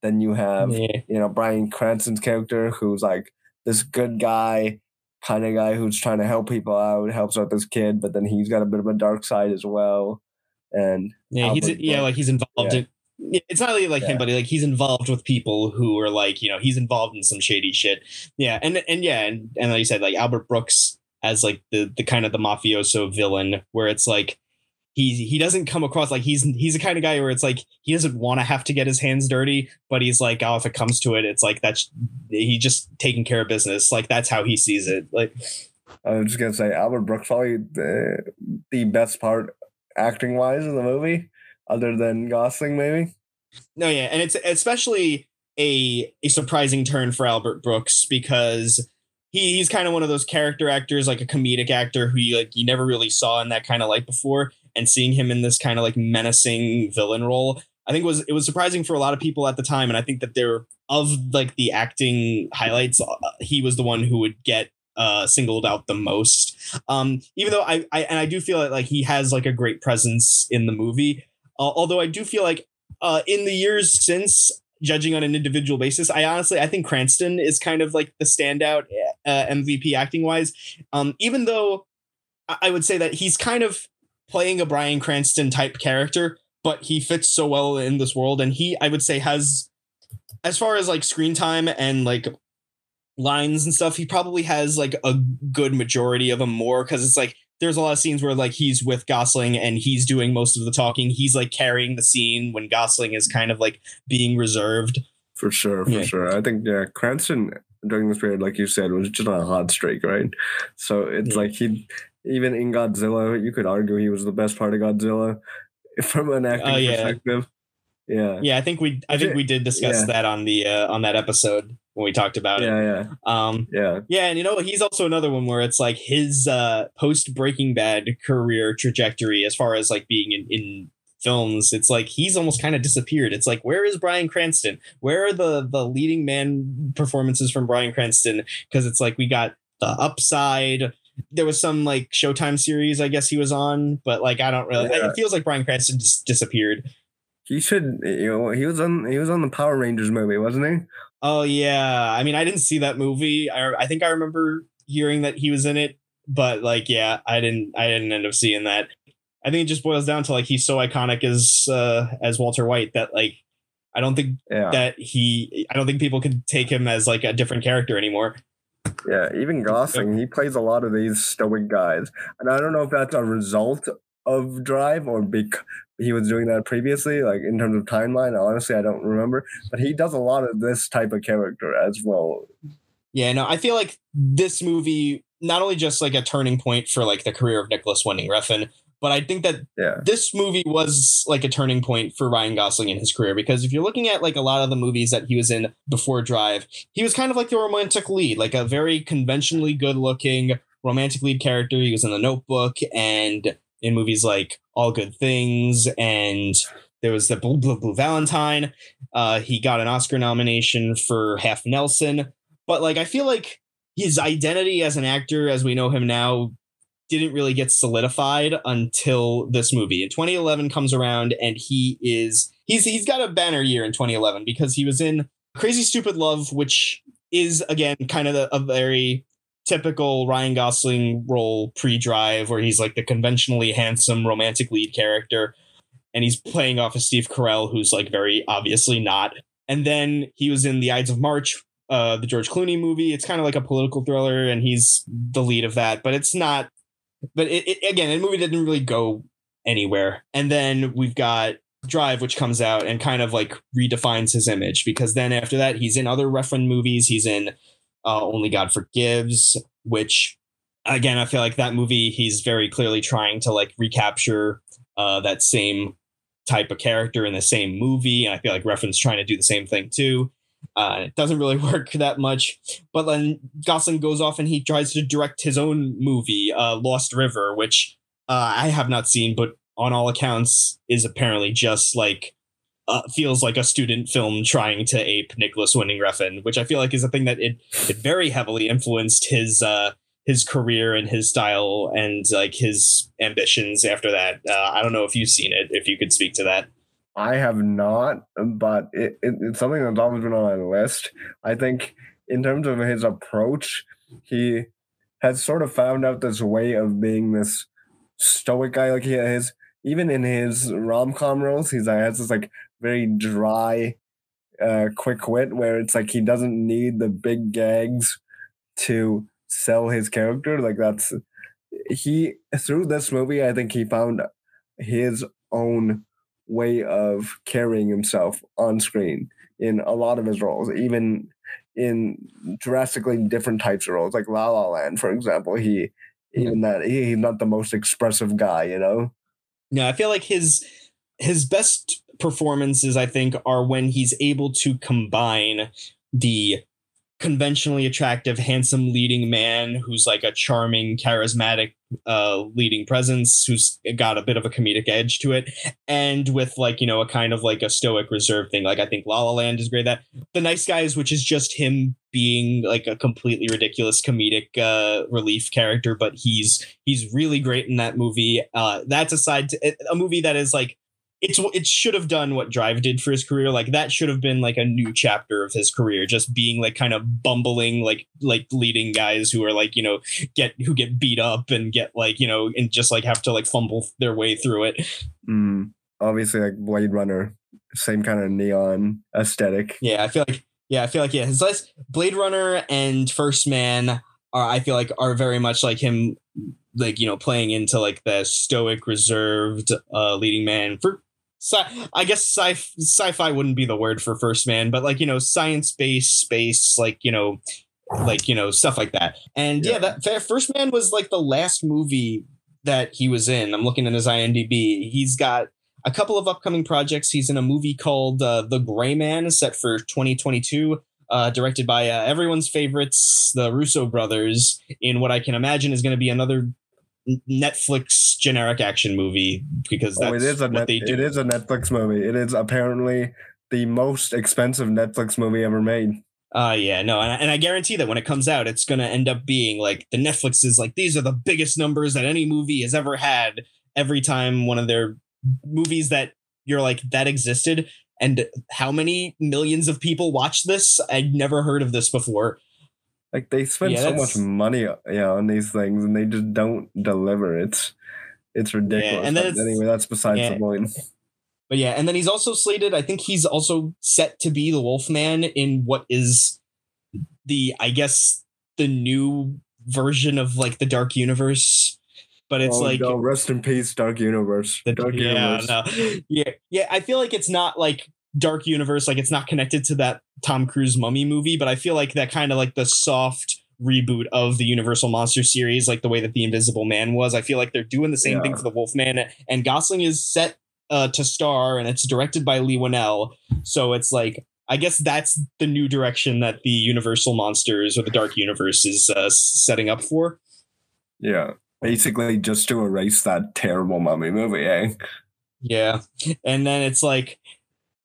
Then you have, yeah. you know, Bryan Cranston's character who's like this good guy, kind of guy who's trying to help people out, helps out this kid, but then he's got a bit of a dark side as well. And yeah, Albert, he's yeah, like he's involved yeah. in it's not really like yeah. him, but like he's involved with people who are like, you know, he's involved in some shady shit. Yeah, and and yeah, and, and like you said, like Albert Brooks as like the the kind of the mafioso villain, where it's like he he doesn't come across like he's he's the kind of guy where it's like he doesn't want to have to get his hands dirty, but he's like, oh, if it comes to it, it's like that's he just taking care of business. Like that's how he sees it. Like I was just gonna say Albert Brooks probably the, the best part acting wise in the movie, other than Gosling maybe. No, yeah, and it's especially a a surprising turn for Albert Brooks because he, he's kind of one of those character actors, like a comedic actor who you like you never really saw in that kind of light before and seeing him in this kind of like menacing villain role i think was it was surprising for a lot of people at the time and i think that there of like the acting highlights uh, he was the one who would get uh singled out the most. Um even though i, I and i do feel like he has like a great presence in the movie uh, although i do feel like uh in the years since judging on an individual basis i honestly i think cranston is kind of like the standout uh, mvp acting wise um even though i would say that he's kind of playing a Bryan Cranston type character, but he fits so well in this world. And he, I would say, has as far as like screen time and like lines and stuff, he probably has like a good majority of them more because it's like there's a lot of scenes where like he's with Gosling and he's doing most of the talking. He's like carrying the scene when Gosling is kind of like being reserved. For sure, for yeah. sure. I think yeah, Cranston during this period, like you said, was just on a hot streak, right? So it's yeah. like he even in Godzilla, you could argue he was the best part of Godzilla from an acting uh, yeah. perspective. Yeah, yeah. I think we, I think we did discuss yeah. that on the uh, on that episode when we talked about yeah, it. Yeah, um, yeah, yeah. And you know, he's also another one where it's like his uh, post Breaking Bad career trajectory, as far as like being in, in films it's like he's almost kind of disappeared it's like where is bryan cranston where are the the leading man performances from bryan cranston because it's like we got the upside there was some like Showtime series I guess he was on, but like I don't really. Yeah. It feels like Bryan Cranston just disappeared. He should, you know, he was on he was on the Power Rangers movie, wasn't he? Oh yeah, I mean I didn't see that movie. I I think I remember hearing that he was in it, but like yeah, I didn't I didn't end up seeing that. I think it just boils down to like he's so iconic as uh as Walter White that like I don't think yeah. that he I don't think people can take him as like a different character anymore. Yeah, even Gosling, he plays a lot of these stoic guys. And I don't know if that's a result of Drive or because he was doing that previously, like in terms of timeline. Honestly, I don't remember. But he does a lot of this type of character as well. Yeah, no, I feel like this movie not only just like a turning point for like the career of Nicolas Winding Refn, But I think that yeah. this movie was like a turning point for Ryan Gosling in his career because if you're looking at like a lot of the movies that he was in before Drive, he was kind of like the romantic lead, like a very conventionally good looking romantic lead character. He was in The Notebook and in movies like All Good Things and there was the Blue Blue, Blue Valentine. Uh, he got an Oscar nomination for Half Nelson, but like I feel like his identity as an actor, as we know him now, didn't really get solidified until this movie. In 2011 comes around and he is he's he's got a banner year in 2011 because he was in Crazy Stupid Love, which is again kind of a, a very typical Ryan Gosling role pre-drive where he's like the conventionally handsome romantic lead character and he's playing off of Steve Carell who's like very obviously not. And then he was in The Ides of March, uh the George Clooney movie. It's kind of like a political thriller and he's the lead of that, but it's not but it, it, again, the movie didn't really go anywhere. And then we've got Drive, which comes out and kind of like redefines his image because then after that, he's in other Refn's movies. He's in uh, Only God Forgives, which again, I feel like that movie, he's very clearly trying to like recapture uh, that same type of character in the same movie. And I feel like Refn's trying to do the same thing too. Uh, it doesn't really work that much. But then Gosling goes off and he tries to direct his own movie, uh, Lost River, which uh, I have not seen, but on all accounts is apparently just like uh, feels like a student film trying to ape Nicolas Winding Refn, which I feel like is a thing that it it very heavily influenced his uh, his career and his style and like his ambitions after that. Uh, I don't know if you've seen it. If you could speak to that. I have not, but it, it, it's something that's always been on my list. I think in terms of his approach, he has sort of found out this way of being this stoic guy. Like he has, even in his rom com roles, he's uh, has this like very dry, uh, quick wit where it's like he doesn't need the big gags to sell his character. Like that's he through this movie. I think he found his own way of carrying himself on screen in a lot of his roles, even in drastically different types of roles, like La La Land, for example. He even that he, he's not the most expressive guy, you know. No, I feel like his his best performances, I think, are when he's able to combine the conventionally attractive, handsome leading man who's like a charming, charismatic uh, leading presence who's got a bit of a comedic edge to it, and with like you know a kind of like a stoic reserve thing. Like I think La La Land is great. That The Nice Guys, which is just him being like a completely ridiculous comedic uh, relief character, but he's he's really great in that movie. Uh, that's aside to a movie that is like it's it should have done what Drive did for his career. Like that should have been like a new chapter of his career, just being like kind of bumbling like like leading guys who are like you know get who get beat up and get like you know and just like have to like fumble their way through it. Mm, obviously, like Blade Runner, same kind of neon aesthetic. Yeah, I feel like yeah, I feel like yeah, his last Blade Runner and First Man are I feel like are very much like him like you know playing into like the stoic reserved uh leading man for sci- I guess sci sci-fi wouldn't be the word for First Man, but like you know, science-based space, like you know, like you know, stuff like that. And yeah, yeah that First Man was like the last movie that he was in. I'm looking at his IMDb. He's got a couple of upcoming projects. He's in a movie called uh, The Gray Man, set for 2022. Uh, directed by uh, everyone's favorites, the Russo brothers, in what I can imagine is going to be another Netflix generic action movie because that's oh, it is a what net. It is a Netflix movie. It is apparently the most expensive Netflix movie ever made. Uh yeah, no, and I, and I guarantee that when it comes out, it's gonna end up being like the Netflix is like these are the biggest numbers that any movie has ever had. Every time one of their movies that you're like that existed, and how many millions of people watched this? I'd never heard of this before. Like they spend yeah, so much money, yeah, on these things, and they just don't deliver. It's it's ridiculous. Yeah, and then anyway, that's besides yeah. the point. But yeah, and then he's also slated. I think he's also set to be the Wolfman in what is the, I guess, the new version of like the Dark Universe. But it's oh, like no, rest in peace, Dark Universe. The, Dark yeah, Universe. No. Yeah, yeah. I feel like it's not like dark universe like it's not connected to that tom cruise mummy movie but i feel like that kind of like the soft reboot of the Universal Monster series, like the way that the Invisible Man was. I feel like they're doing the same thing for the Wolfman, and Gosling is set uh, to star, and it's directed by Leigh Whannell. So it's like I guess that's the new direction that the Universal Monsters or the Dark Universe is uh, setting up for. Yeah. Basically, just to erase that terrible mummy movie, eh? Yeah. And then it's like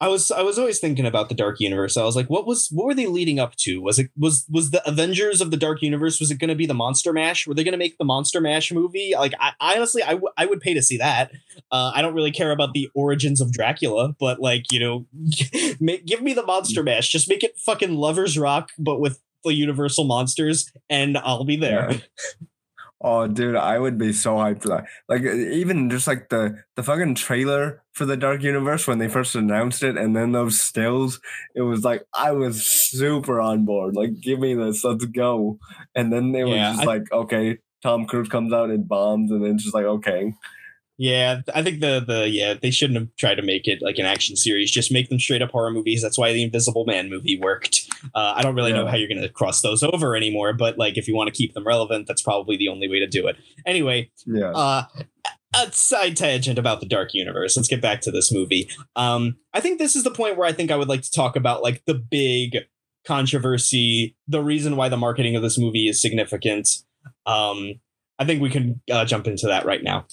I was I was always thinking about the Dark Universe. I was like, what was what were they leading up to? Was it was was the Avengers of the Dark Universe? Was it going to be the Monster Mash? Were they going to make the Monster Mash movie? Like, I, I honestly, I, w- I would pay to see that. Uh, I don't really care about the origins of Dracula, but like, you know, make, give me the Monster Mash. Just make it fucking Lovers Rock, but with the Universal monsters, and I'll be there. Yeah. Oh, dude, I would be so hyped for that. Like, even just like the the fucking trailer for the Dark Universe when they first announced it, and then those stills, it was like I was super on board. Like, give me this, let's go. And then they were Yeah, just I- like, okay, Tom Cruise comes out and bombs, and then just like, okay, Yeah, I think the the yeah they shouldn't have tried to make it like an action series. Just make them straight up horror movies. That's why the Invisible Man movie worked. Uh, I don't really know how you're going to cross those over anymore, but like if you want to keep them relevant, that's probably the only way to do it. Anyway, yeah. uh, a side tangent about the Dark Universe. Let's get back to this movie. Um, I think this is the point where I think I would like to talk about like the big controversy, the reason why the marketing of this movie is significant. Um, I think we can uh, jump into that right now.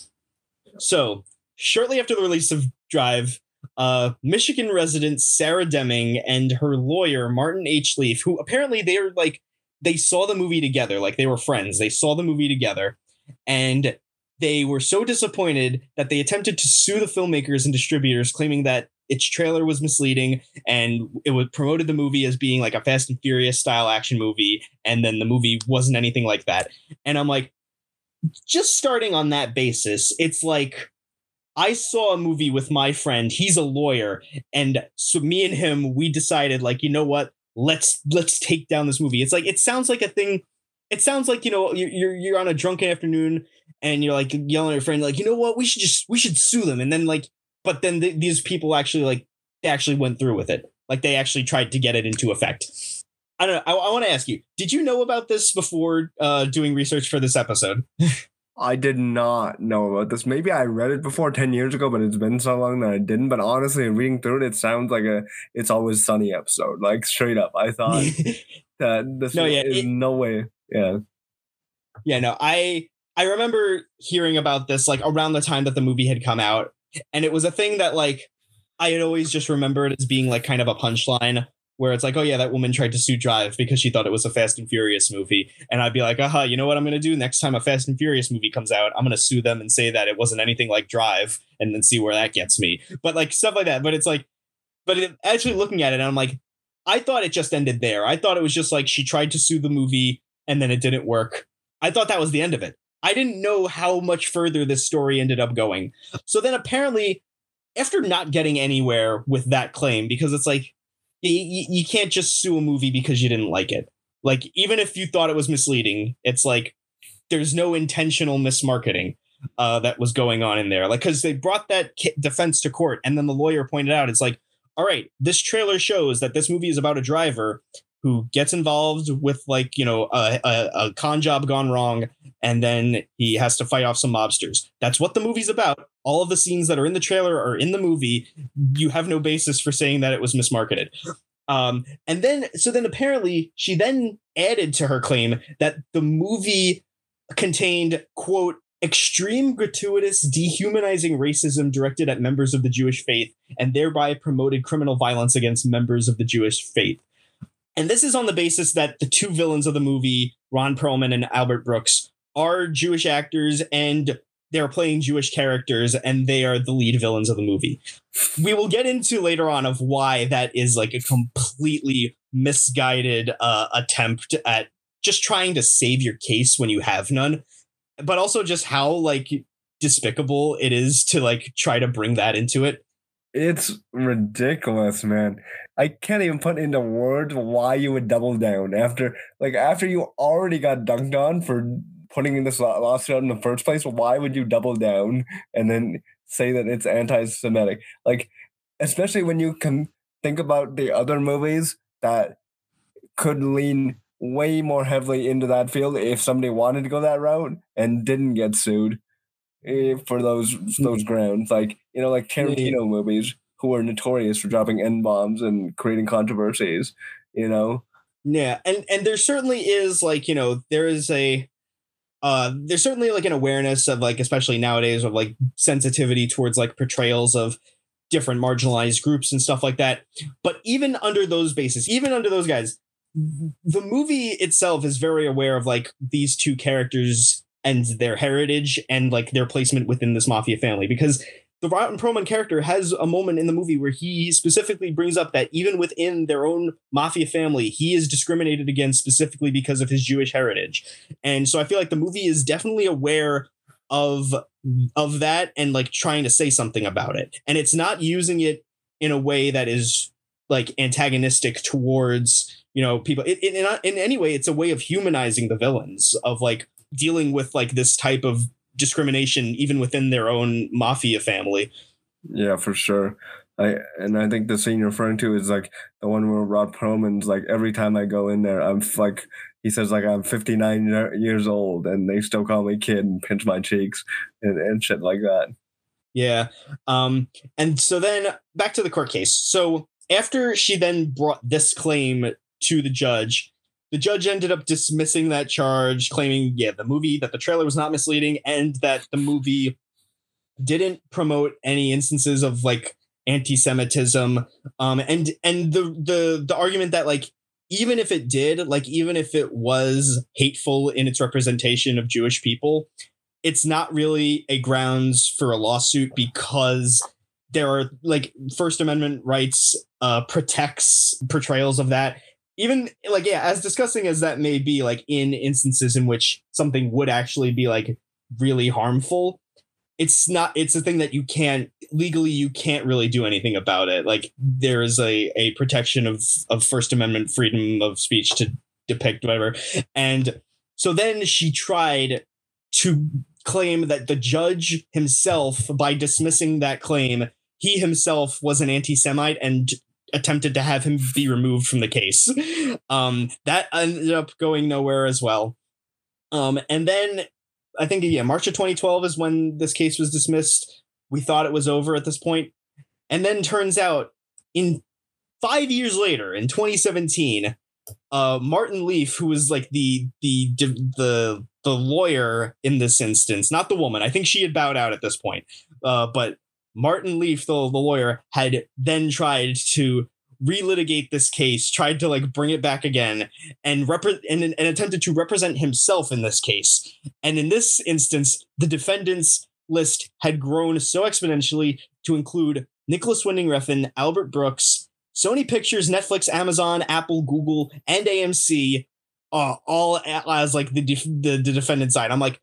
So, shortly after the release of Drive, uh, Michigan resident Sarah Deming and her lawyer Martin H. Leaf, who apparently they're like they saw the movie together, like they were friends. They saw the movie together, and they were so disappointed that they attempted to sue the filmmakers and distributors, claiming that its trailer was misleading and it would promoted the movie as being like a Fast and Furious style action movie, and then the movie wasn't anything like that. And I'm like, just starting on that basis, it's like I saw a movie with my friend. He's a lawyer, and so me and him, we decided like, you know what? Let's let's take down this movie. It's like it sounds like a thing. It sounds like you know you're you're, on a drunken afternoon and you're like yelling at your friend like, you know what? We should just we should sue them. And then like, but then th- these people actually like they actually went through with it. Like they actually tried to get it into effect. I don't know. I, I want to ask you: Did you know about this before uh, doing research for this episode? I did not know about this. Maybe I read it before 10 years ago, but it's been so long that I didn't. But honestly, reading through it, it sounds like a It's Always Sunny episode. Like, straight up. I thought that this No, yeah, is it- no way. Yeah. yeah no i i remember hearing about this like around the time that the movie had come out and it was a thing that like i had always just remembered as being like kind of a punchline where it's like oh yeah that woman tried to sue drive because she thought it was a fast and furious movie. And i'd be like aha you know what i'm to do? Next time a fast and furious movie comes out i'm to sue them and say that it wasn't anything like drive and then see where that gets me. But like stuff like that. But it's like but it, actually looking at it i'm like i thought it just ended there. I thought it was just like she tried to sue the movie and then it didn't work. I thought that was the end of it. I didn't know how much further this story ended up going. So then apparently, after not getting anywhere with that claim, because it's like you, you can't just sue a movie because you didn't like it. Like even if you thought it was misleading, it's like there's no intentional mismarketing uh, that was going on in there. Like because they brought that defense to court, and then the lawyer pointed out, it's like, all right, this trailer shows that this movie is about a driver who gets involved with like you know a, a, a con job gone wrong and then he has to fight off some mobsters. That's what the movie's about. All of the scenes that are in the trailer are in the movie. You have no basis for saying that it was mismarketed. Um, and then so then apparently she then added to her claim that the movie contained quote extreme gratuitous dehumanizing racism directed at members of the jewish faith and thereby promoted criminal violence against members of the jewish faith and this is on the basis that the two villains of the movie, Ron Perlman and Albert Brooks, are Jewish actors and they're playing Jewish characters and they are the lead villains of the movie. We will get into later on of why that is like a completely misguided uh, attempt at just trying to save your case when you have none, but also just how like despicable it is to like try to bring that into it. It's ridiculous, man. I can't even put into words why you would double down after, like, after you already got dunked on for putting in this lawsuit out in the first place. Why would you double down and then say that it's anti-Semitic? Like, especially when you can think about the other movies that could lean way more heavily into that field if somebody wanted to go that route and didn't get sued eh, for those those grounds. Like you know, like Tarantino movies, who are notorious for dropping n bombs and creating controversies. You know, Yeah, and and there certainly is like you know there is a uh there's certainly like an awareness of like especially nowadays of like sensitivity towards like portrayals of different marginalized groups and stuff like that. But even under those bases, even under those guys, the movie itself is very aware of like these two characters and their heritage and like their placement within this mafia family because the Ron Perlman character has a moment in the movie where he specifically brings up that even within their own mafia family, he is discriminated against specifically because of his Jewish heritage. And so I feel like the movie is definitely aware of of that and like trying to say something about it. And it's not using it in a way that is like antagonistic towards, you know, people. It, it, in, in any way, it's a way of humanizing the villains of like dealing with like this type of discrimination even within their own mafia family. Yeah, for sure. I and I think the scene you're referring to is like the one where Ron Perlman's like every time I go in there, I'm like he says like I'm 59 years old and they still call me kid and pinch my cheeks and, and shit like that. Yeah. Um, and so then back to the court case. So after she then brought this claim to the judge, the judge ended up dismissing that charge, claiming, yeah, the movie that the trailer was not misleading and that the movie didn't promote any instances of like anti-Semitism. Um, and and the the the argument that like even if it did, like even if it was hateful in its representation of Jewish people, it's not really a grounds for a lawsuit because there are like First Amendment rights uh, protects portrayals of that. Even like yeah, as disgusting as that may be, like in instances in which something would actually be like really harmful, it's not. It's a thing that you can't legally you can't really do anything about it. Like there is a a protection of of First Amendment freedom of speech to depict whatever, and so then she tried to claim that the judge himself, by dismissing that claim, he himself was an anti-Semite and attempted to have him be removed from the case. Um, that ended up going nowhere as well. Um, and then I think yeah, March of 2012 is when this case was dismissed. We thought it was over at this point, and then turns out in five years later, in 2017, uh, Martin Leaf, who was like the the the the lawyer in this instance, not the woman. I think she had bowed out at this point, uh, but Martin Leaf, the, the lawyer, had then tried to relitigate this case, tried to like bring it back again, and repre- and, and attempted to represent himself in this case. And in this instance, the defendants list had grown so exponentially to include Nicolas Winding Refn, Albert Brooks, Sony Pictures, Netflix, Amazon, Apple, Google, and AMC, uh, all as like the, def- the the defendant side. I'm like,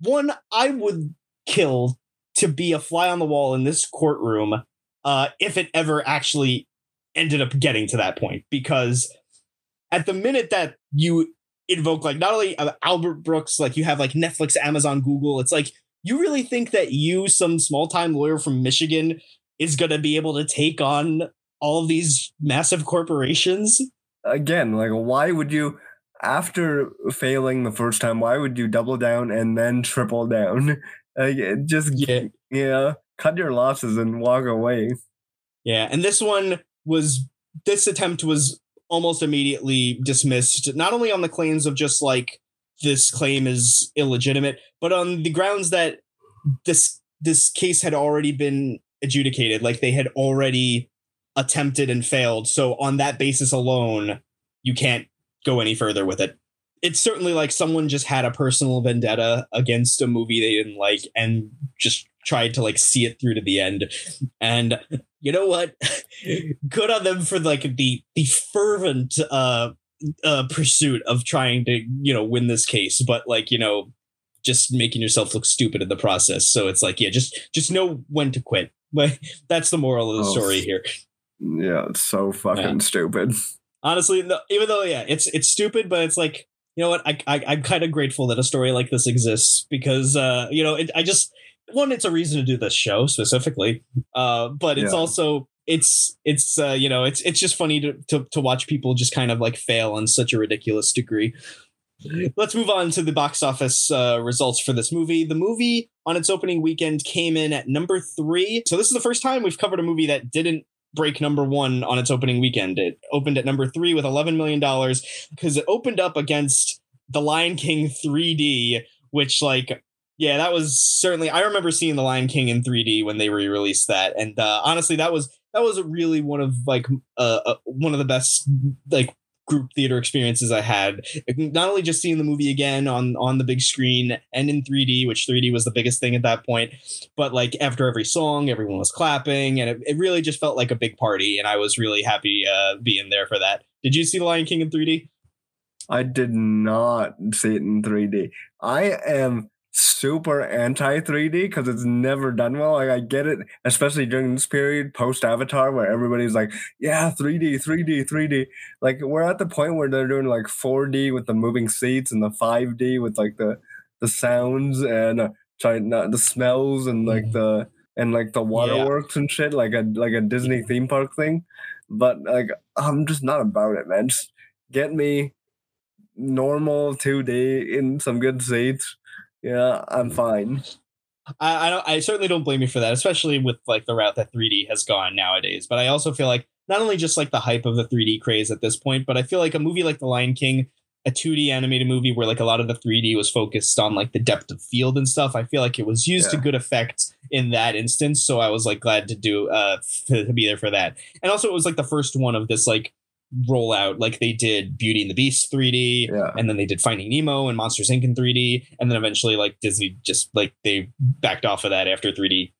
one, I would kill to be a fly on the wall in this courtroom uh, if it ever actually ended up getting to that point, because at the minute that you invoke like not only uh, Albert Brooks, like you have like Netflix, Amazon, Google, it's like you really think that you, some small time lawyer from Michigan, is going to be able to take on all of these massive corporations? Again, like why would you after failing the first time, why would you double down and then triple down? Like, just yeah. yeah, cut your losses and walk away. Yeah, and this one was this attempt was almost immediately dismissed, not only on the claims of just like this claim is illegitimate, but on the grounds that this this case had already been adjudicated, like they had already attempted and failed. So on that basis alone, you can't go any further with it. It's certainly like someone just had a personal vendetta against a movie they didn't like and just tried to like see it through to the end. And you know what? Good on them for like the the fervent uh uh pursuit of trying to, you know, win this case, but like, you know, just making yourself look stupid in the process. So it's like, yeah, just just know when to quit. But that's the moral of the Oh, story here. Yeah, it's so fucking Yeah. stupid. Honestly, no, even though yeah, it's it's stupid, but it's like you know what? I, I I'm kind of grateful that a story like this exists because uh you know it, I just one it's a reason to do this show specifically, uh but it's Yeah. also it's it's uh, you know it's it's just funny to, to to watch people just kind of like fail on such a ridiculous degree. Let's move on to the box office uh, results for this movie. The movie on its opening weekend came in at number three. So this is the first time we've covered a movie that didn't break number one on its opening weekend. It opened at number three with $11 million because it opened up against The Lion King 3D, which, like, yeah, that was certainly. I remember seeing The Lion King in 3D when they re-released that, and uh, honestly, that was that was really one of like uh, uh, one of the best like group theater experiences I had. Not only just seeing the movie again on on the big screen and in 3D, which 3D was the biggest thing at that point, but like after every song, everyone was clapping, and it, it really just felt like a big party. And I was really happy uh, being there for that. Did you see The Lion King in 3D? I did not see it in 3D. I am super anti 3D because it's never done well. Like I get it, especially during this period post Avatar where everybody's like, yeah, 3D, 3D, 3D. Like we're at the point where they're doing like 4D with the moving seats and the 5D with like the the sounds and uh, trying not the smells and like the and like the waterworks yeah. and shit, like a like a Disney theme park thing. But like I'm just not about it, man. Just get me normal 2D in some good seats yeah, I'm fine. I, I don't. I certainly don't blame you for that, especially with like the route that 3D has gone nowadays. But I also feel like not only just like the hype of the 3D craze at this point, but I feel like a movie like The Lion King, a 2D animated movie where like a lot of the 3D was focused on like the depth of field and stuff. I feel like it was used yeah. to good effect in that instance. So I was like glad to do uh to, to be there for that. And also it was like the first one of this like roll out like they did Beauty and the Beast 3D, yeah. and then they did Finding Nemo and Monsters Inc. in 3D, and then eventually like Disney just like they backed off of that after 3D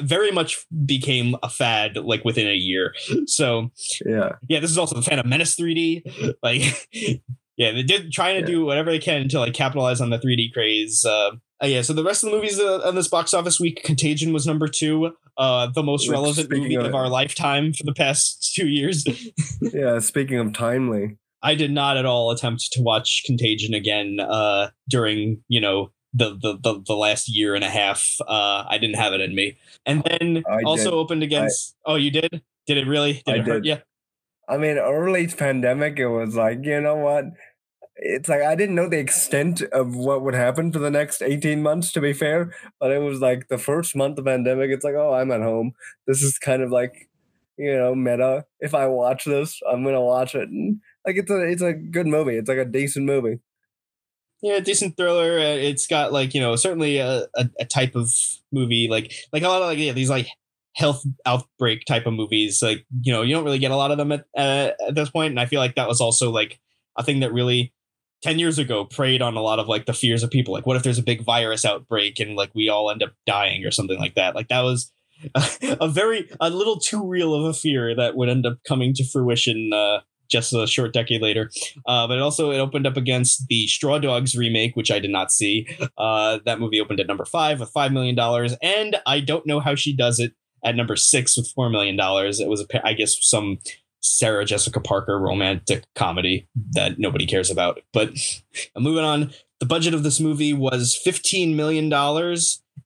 very much became a fad like within a year. So yeah, yeah, this is also the Phantom Menace 3D. Like yeah, they did trying to yeah. do whatever they can to like capitalize on the 3D craze. Uh, uh, yeah, so the rest of the movies uh, on this box office week, Contagion was number two, uh, the most Which, relevant movie of, of, our lifetime for the past two years. yeah, speaking of timely, I did not at all attempt to watch Contagion again uh, during you know the, the the the last year and a half. Uh, I didn't have it in me, and then I also did. opened against. I, oh, you did? Did it really? Did I it hurt? Yeah. I mean, early pandemic, it was like you know what it's like I didn't know the extent of what would happen for the next 18 months, to be fair. But it was like the first month of pandemic, it's like, oh, I'm at home. This is kind of like, you know, meta. If I watch this, I'm gonna watch it. And like it's a it's a good movie. It's like a decent movie. Yeah, decent thriller. Uh, it's got like, you know, certainly a, a, a type of movie like like a lot of like yeah, these like health outbreak type of movies. Like, you know, you don't really get a lot of them at uh, at this point. And I feel like that was also like a thing that really 10 years ago preyed on a lot of like the fears of people like what if there's a big virus outbreak and like we all end up dying or something like that? Like that was a, very a little too real of a fear that would end up coming to fruition uh, just a short decade later. Uh, but it also it opened up against the straw dogs remake which i did not see. Uh, that movie opened at number five with five million dollars and i don't know how she does it at number six with four million dollars. It was a i guess some Sarah Jessica Parker romantic comedy that nobody cares about. But moving on, the budget of this movie was $15 million,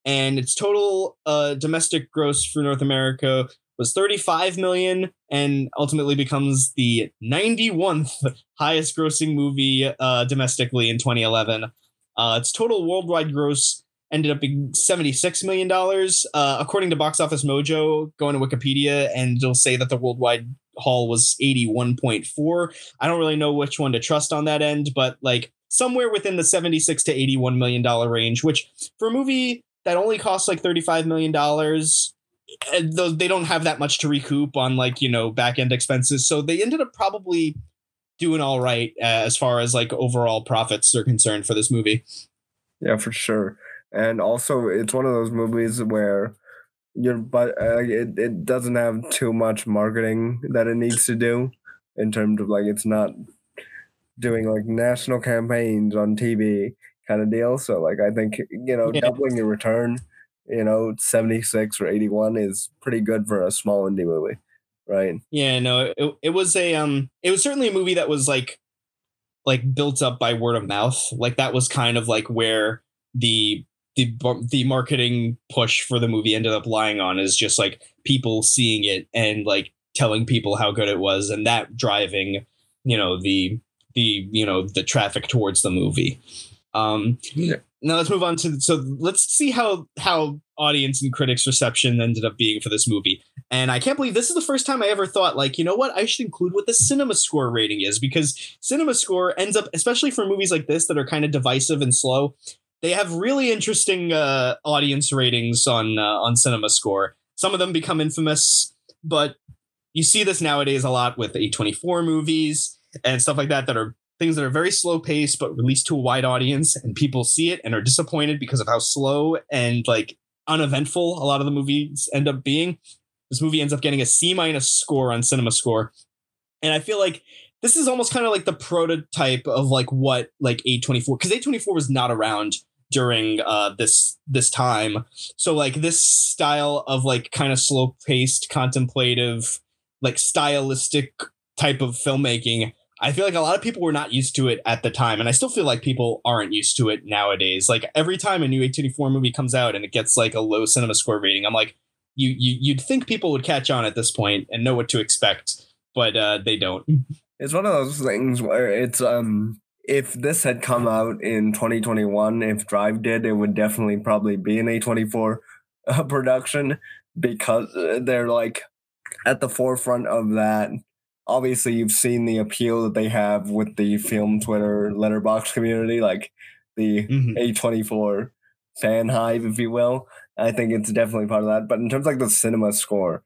and its total uh, domestic gross for North America was 35 million and ultimately becomes the 91th highest grossing movie uh, domestically in 2011. Uh, its total worldwide gross ended up being $76 million. Uh, according to Box Office Mojo, going to Wikipedia, and it'll say that the worldwide haul was 81.4. I don't really know which one to trust on that end, but like somewhere within the 76 to 81 million dollar range, which for a movie that only costs like 35 million dollars though they don't have that much to recoup on like you know back end expenses so they ended up probably doing all right uh, as far as like overall profits are concerned for this movie yeah for sure and also it's one of those movies where your but uh, it, it doesn't have too much marketing that it needs to do in terms of like it's not doing like national campaigns on TV kind of deal. So like I think you know yeah. doubling your return, you know seventy six or eighty one is pretty good for a small indie movie, right? Yeah, no, it, it was a um, it was certainly a movie that was like like built up by word of mouth. Like that was kind of like where the the the marketing push for the movie ended up lying on is just like people seeing it and like telling people how good it was and that driving you know the the you know the traffic towards the movie. Um now let's move on to so let's see how how audience and critics reception ended up being for this movie. And i can't believe this is the first time i ever thought like you know what? I should include what the cinema score rating is because cinema score ends up especially for movies like this that are kind of divisive and slow they have really interesting uh audience ratings on uh, on cinema score. Some of them become infamous but you see this nowadays a lot with a24 movies and stuff like that that are things that are very slow paced but released to a wide audience and people see it and are disappointed because of how slow and like uneventful a lot of the movies end up being. This movie ends up getting a c minus score on cinema score. And i feel like this is almost kind of like the prototype of like what like a24 because a24 was not around during uh this this time so like this style of like kind of slow paced contemplative like stylistic type of filmmaking I feel like a lot of people were not used to it at the time, and I still feel like people aren't used to it nowadays. Like every time a new A24 movie comes out and it gets like a low cinema score rating, I'm like, you, you you'd think people would catch on at this point and know what to expect, but uh, they don't. It's one of those things where it's um if this had come out in 2021, if Drive did, it would definitely probably be an A24 uh, production because uh, they're like at the forefront of that obviously you've seen the appeal that they have with the film Twitter letterboxd community, like the mm-hmm. A24 fan hive, if you will. I think it's definitely part of that. But in terms of like the cinema score,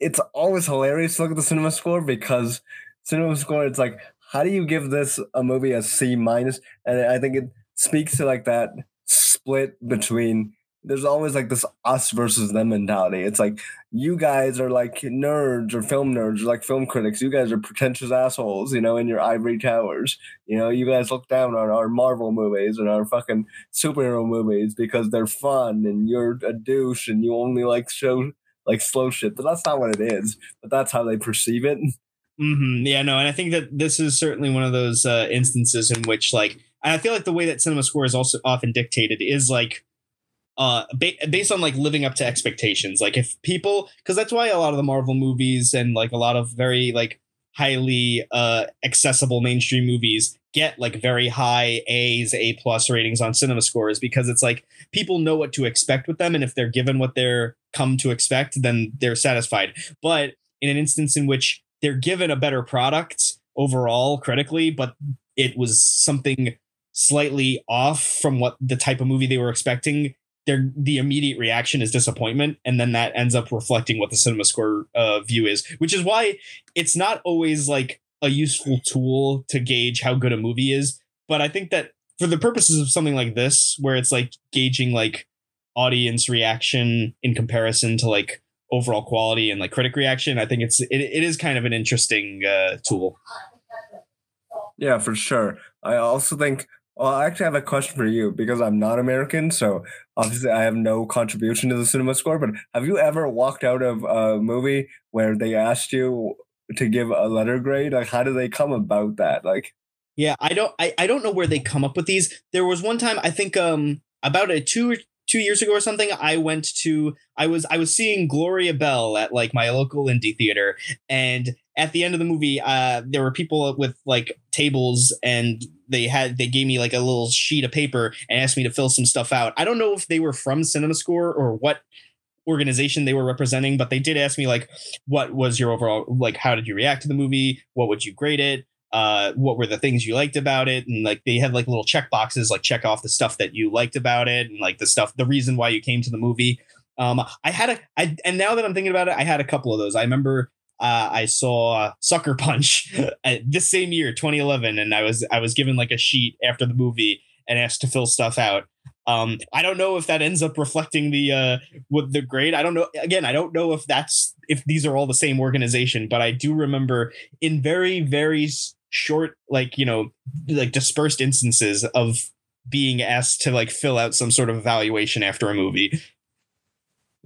it's always hilarious to look at the cinema score because cinema score, it's like, how do you give this a movie a C minus? And I think it speaks to like that split between there's always like this us versus them mentality. It's like you guys are like nerds or film nerds or like film critics. You guys are pretentious assholes, you know, in your ivory towers. You know, you guys look down on our Marvel movies and our fucking superhero movies because they're fun and you're a douche and you only like show like slow shit. But that's not what it is. But that's how they perceive it. Mm-hmm. Yeah, no, and I think that this is certainly one of those uh, instances in which like I feel like the way that cinema score is also often dictated is like uh ba- based on like living up to expectations like if people because that's why a lot of the marvel movies and like a lot of very like highly uh accessible mainstream movies get like very high a's a plus ratings on cinema scores because it's like people know what to expect with them and if they're given what they're come to expect then they're satisfied but in an instance in which they're given a better product overall critically but it was something slightly off from what the type of movie they were expecting. Their the immediate reaction is disappointment and then that ends up reflecting what the cinema score uh, view is which is why it's not always like a useful tool to gauge how good a movie is but i think that for the purposes of something like this where it's like gauging like audience reaction in comparison to like overall quality and like critic reaction i think it's it, it is kind of an interesting uh, tool yeah for sure i also think well, I actually have a question for you because I'm not American, so obviously I have no contribution to the cinema score. But have you ever walked out of a movie where they asked you to give a letter grade? Like, how do they come about that? Like, yeah, I don't, I, I don't know where they come up with these. There was one time I think um about a two two years ago or something i went to i was i was seeing gloria bell at like my local indie theater. And at the end of the movie uh there were people with like tables and they had they gave me like a little sheet of paper and asked me to fill some stuff out. I don't know if they were from cinema score or what organization they were representing but they did ask me like what was your overall like how did you react to the movie? What would you grade it uh, what were the things you liked about it and like they had like little check boxes like check off the stuff that you liked about it and like the stuff the reason why you came to the movie um i had a i and now that i'm thinking about it i had a couple of those i remember uh, I saw Sucker Punch this same year, 2011, and I was I was given like a sheet after the movie and asked to fill stuff out. Um, I don't know if that ends up reflecting the uh, with the grade. I don't know. Again, I don't know if that's if these are all the same organization, but I do remember in very very short like you know like dispersed instances of being asked to like fill out some sort of evaluation after a movie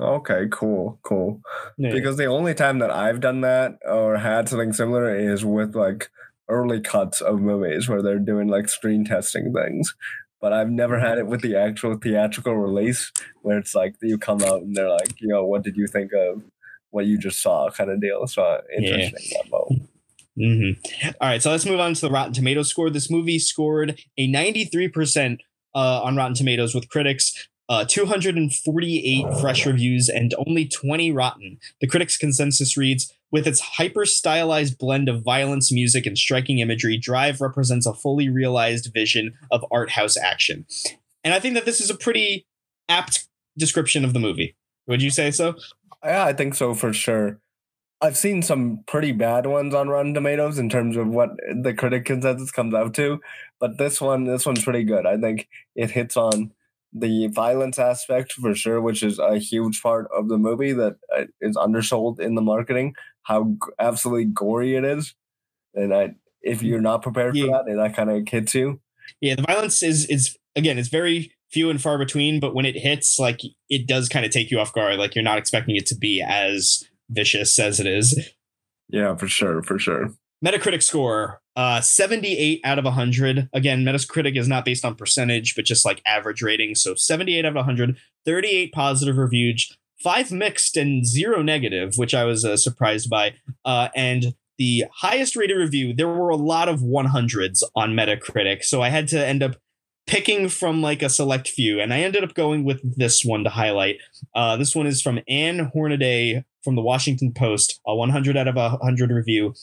okay cool cool yeah. because the only time that i've done that or had something similar is with like early cuts of movies where they're doing like screen testing things but I've never had it with the actual theatrical release where it's like you come out and they're like, you know, what did you think of what you just saw kind of deal. So interesting yeah. Mm-hmm. All right, so let's move on to the Rotten Tomatoes score. This movie scored a 93% uh, on Rotten Tomatoes with critics, uh, 248 fresh reviews, and only 20 rotten. The critics' consensus reads With its hyper stylized blend of violence, music, and striking imagery, Drive represents a fully realized vision of art house action. And I think that this is a pretty apt description of the movie. Would you say so? Yeah, I think so for sure. I've seen some pretty bad ones on Rotten Tomatoes in terms of what the critic consensus comes out to, but this one, this one's pretty good. I think it hits on the violence aspect for sure, which is a huge part of the movie that uh, undersold in the marketing. How absolutely gory it is, and I, if you're not prepared yeah. for that, that kind of hits you. Yeah, the violence is is again, it's very few and far between, but when it hits, like it does kind of take you off guard. Like you're not expecting it to be as vicious as it is. Yeah, for sure, for sure. Metacritic score, uh, 78 out of 100. Again, Metacritic is not based on percentage, but just like average rating. So 78 out of 100, 38 positive reviews, five mixed and zero negative, which I was uh, surprised by. Uh, and the highest rated review, there were a lot of 100s on Metacritic. So I had to end up picking from like a select few, and I ended up going with this one to highlight. Uh, this one is from Ann Hornaday from the Washington Post, a 100 out of 100 review.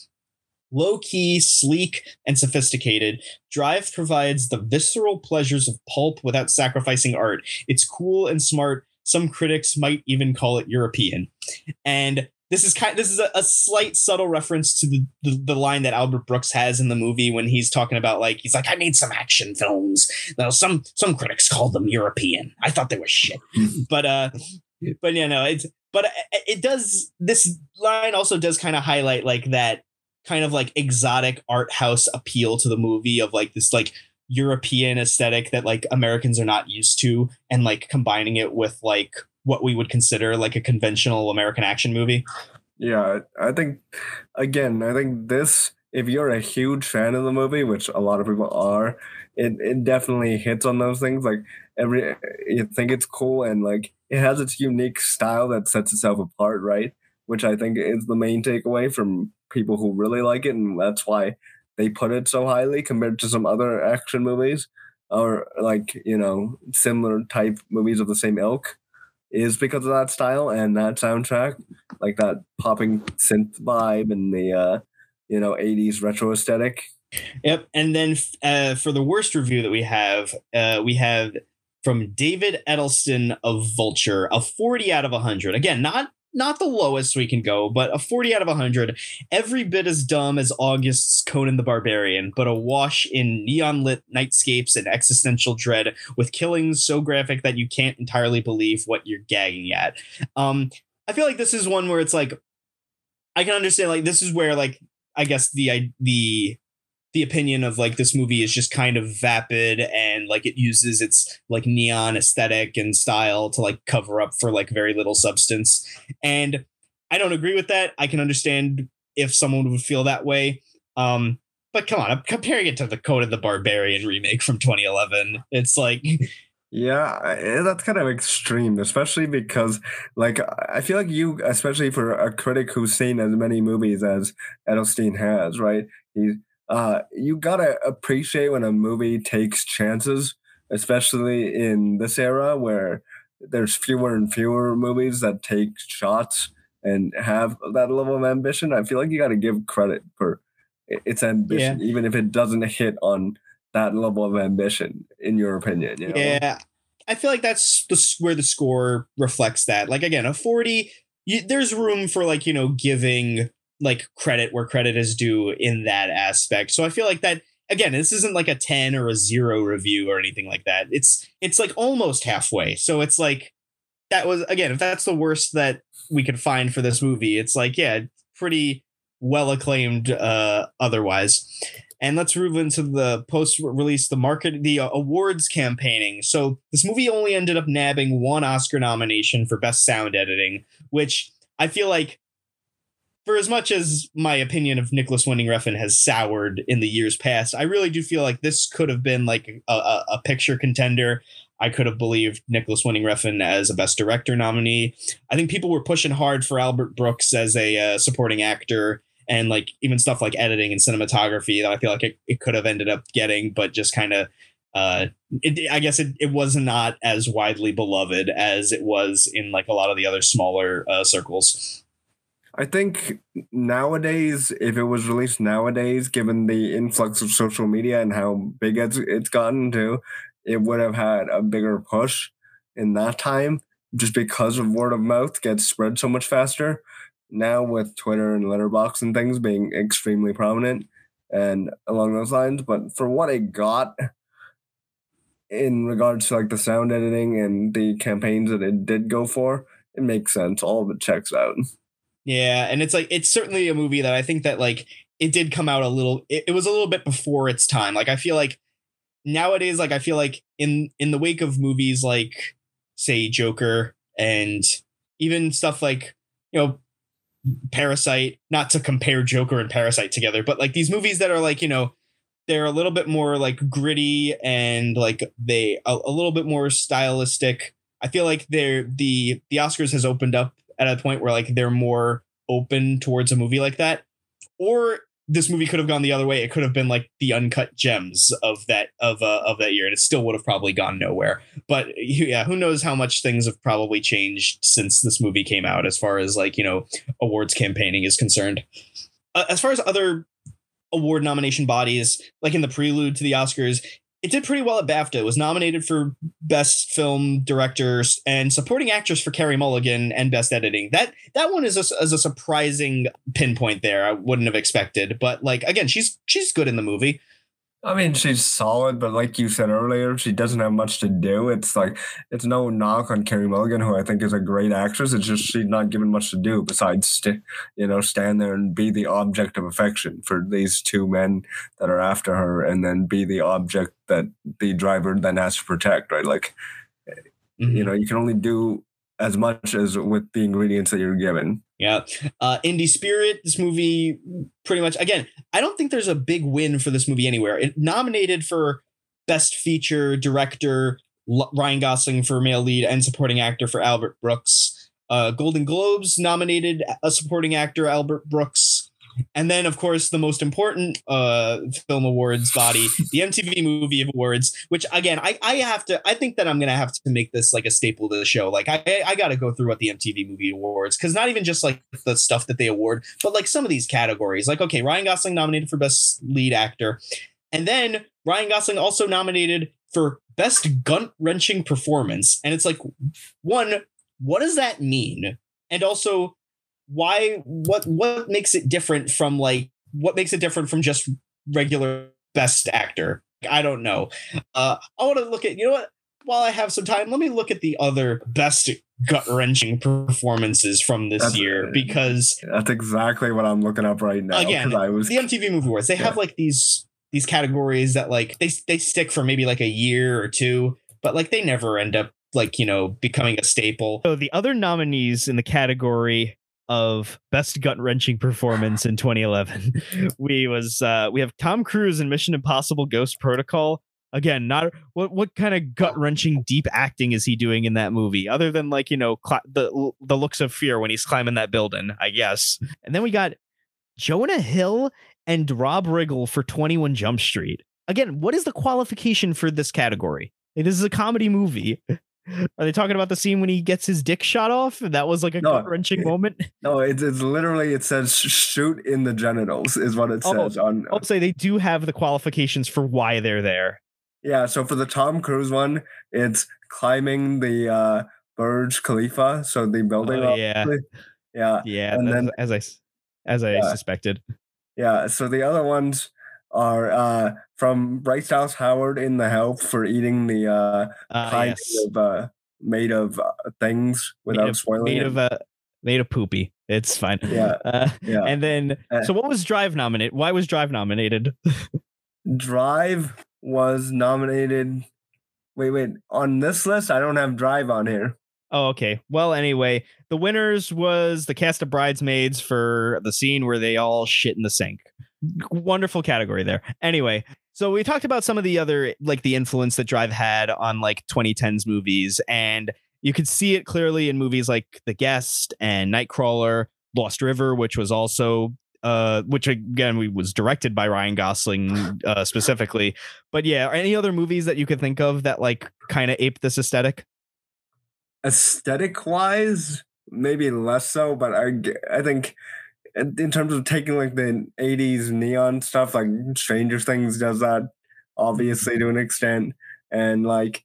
Low key, sleek, and sophisticated, Drive provides the visceral pleasures of pulp without sacrificing art. It's cool and smart. Some critics might even call it European. And this is kind this is a, a slight subtle reference to the, the, the line that Albert Brooks has in the movie when he's talking about like he's like I made some action films. Now some some critics called them European. I thought they were shit. but uh but yeah no it's but uh, uh, it does this line also does kind of highlight like that kind of like exotic art house appeal to the movie of like this like European aesthetic that like Americans are not used to and like combining it with like what we would consider like a conventional American action movie. Yeah, I think again, I think this if you're a huge fan of the movie, which a lot of people are, it, it definitely hits on those things. Like every you think it's cool and like it has its unique style that sets itself apart, right? Which I think is the main takeaway from people who really like it, and that's why they put it so highly compared to some other action movies or like you know similar type movies of the same ilk is because of that style and that soundtrack, like that popping synth vibe and the uh, you know 80s retro aesthetic. Yep, and then uh, for the worst review that we have, uh, we have from David Edelstein of Vulture, a 40 out of 100. Again, not not the lowest we can go, but a 40 out of 100. Every bit as dumb as August's Conan the Barbarian, but a wash in neon lit nightscapes and existential dread with killings so graphic that you can't entirely believe what you're gagging at. Um, I feel like this is one where it's like, I can understand, like, this is where, like, I guess the the the opinion of like this movie is just kind of vapid and like it uses its like neon aesthetic and style to like cover up for like very little substance. And I don't agree with that. I can understand if someone would feel that way. Um, but come on, I'm comparing it to the Conan the Barbarian remake from 2011. It's like Yeah, that's kind of extreme, especially because, like, I feel like you, especially for a critic who's seen as many movies as Edelstein has, right? He's uh, you gotta appreciate when a movie takes chances, especially in this era where there's fewer and fewer movies that take shots and have that level of ambition. I feel like you got to give credit for its ambition, yeah. even if it doesn't hit on that level of ambition, in your opinion. You know? Yeah, I feel like that's the where the score reflects that. Like again, a forty, you, there's room for like you know giving like credit where credit is due in that aspect. So I feel like that again, this isn't like a 10 or a 0 review or anything like that. It's it's like almost halfway. So it's like that was again, if that's the worst that we could find for this movie, it's like yeah, pretty well acclaimed uh otherwise. And let's move into the post release, the market, the uh, awards campaigning. So this movie only ended up nabbing one Oscar nomination for best sound editing, which I feel like for as much as my opinion of Nicolas Winding Refn has soured in the years past, I really do feel like this could have been like a, a, a picture contender. I could have believed Nicolas Winding Refn as a Best Director nominee. I think people were pushing hard for Albert Brooks as a uh, supporting actor and like even stuff like editing and cinematography that I feel like it, it could have ended up getting, but just kind of uh it, i guess it, it was not as widely beloved as it was in like a lot of the other smaller uh, circles I think nowadays, if it was released nowadays, given the influx of social media and how big it's, it's gotten to, it would have had a bigger push in that time just because of word of mouth gets spread so much faster. Now, with Twitter and Letterboxd and things being extremely prominent and along those lines, but for what it got in regards to like the sound editing and the campaigns that it did go for, it makes sense. All of it checks out. Yeah, and it's like it's certainly a movie that I think that like it did come out a little it, it was a little bit before its time. Like I feel like nowadays like I feel like in in the wake of movies like say Joker and even stuff like you know Parasite, not to compare Joker and Parasite together, but like these movies that are like, you know, they're a little bit more like gritty and like they a, a little bit more stylistic. I feel like they're the the Oscars has opened up at a point where like they're more open towards a movie like that. Or this movie could have gone the other way. It could have been like the uncut gems of that of uh, of that year and it still would have probably gone nowhere. But yeah who knows how much things have probably changed since this movie came out as far as like you know awards campaigning is concerned. Uh, as far as other award nomination bodies like in the prelude to the oscars it did pretty well at BAFTA. It was nominated for Best Film Directors and Supporting Actress for Carey Mulligan and Best Editing. That that one is a, is a surprising pinpoint there. I wouldn't have expected, but like again, she's she's good in the movie. I mean, she's solid, but like you said earlier, she doesn't have much to do. It's like it's no knock on Carey Mulligan, who I think is a great actress. It's just she's not given much to do besides, st- you know, stand there and be the object of affection for these two men that are after her, and then be the object that the driver then has to protect. Right? Like, mm-hmm. you know, you can only do as much as with the ingredients that you're given. Yeah. Uh, Indie Spirit, this movie pretty much, again, I don't think there's a big win for this movie anywhere. It nominated for Best Feature Director, L- Ryan Gosling for Male Lead and Supporting Actor for Albert Brooks. Uh, Golden Globes nominated a supporting actor, Albert Brooks. And then, of course, the most important uh, film awards body, the MTV Movie Awards, which again, I, I have to, I think that I'm going to have to make this like a staple to the show. Like, I, I got to go through what the MTV Movie Awards, because not even just like the stuff that they award, but like some of these categories. Like, okay, Ryan Gosling nominated for Best Lead Actor. And then Ryan Gosling also nominated for Best Gut Wrenching Performance. And it's like, one, what does that mean? And also, why what what makes it different from like what makes it different from just regular best actor? I don't know. Uh i want to look at you know what? While i have some time let me look at the other best gut-wrenching performances from this that's, year because that's exactly what i'm looking up right now again I was, the mtv movie awards they yeah. have like these these categories that like they, they stick for maybe like a year or two but like they never end up like you know becoming a staple. So the other nominees in the category of best gut wrenching performance in 2011. we was uh, we have Tom Cruise in Mission Impossible Ghost Protocol. Again, not what what kind of gut wrenching deep acting is he doing in that movie, other than like you know cl- the the looks of fear when he's climbing that building, I guess. And then we got Jonah Hill and Rob Riggle for 21 Jump Street. Again, what is the qualification for this category? this is a comedy movie. Are they talking about the scene when he gets his dick shot off? That was like a no, wrenching moment. No, it's, it's literally it says shoot in the genitals is what it says oh, on. I'll say they do have the qualifications for why they're there. Yeah, so for the Tom Cruise one, it's climbing the uh, Burj Khalifa, so the building. Oh, yeah, yeah, yeah. And then as I as I yeah. suspected. Yeah. So the other ones are uh, from Bryce Dallas Howard in The Help for eating the uh, uh kind yes. of uh, made of uh, things without made of, spoiling made it. of uh, made of poopy. It's fine. Yeah. Uh, yeah. And then, uh, so what was Drive nominated? Why was Drive nominated? Drive was nominated. Wait, wait. On this list, I don't have Drive on here. Oh, okay. Well, anyway, the winners was the cast of Bridesmaids for the scene where they all shit in the sink wonderful category there. Anyway, So we talked about some of the other like the influence that Drive had on like 2010s movies, and you could see it clearly in movies like The Guest and Nightcrawler, Lost River, which was also uh which again we was directed by Ryan Gosling uh specifically. But yeah, any other movies that you could think of that like kind of ape this aesthetic? Aesthetic wise, maybe less so, but I I think in terms of taking like the 80s neon stuff like stranger things does that obviously to an extent and like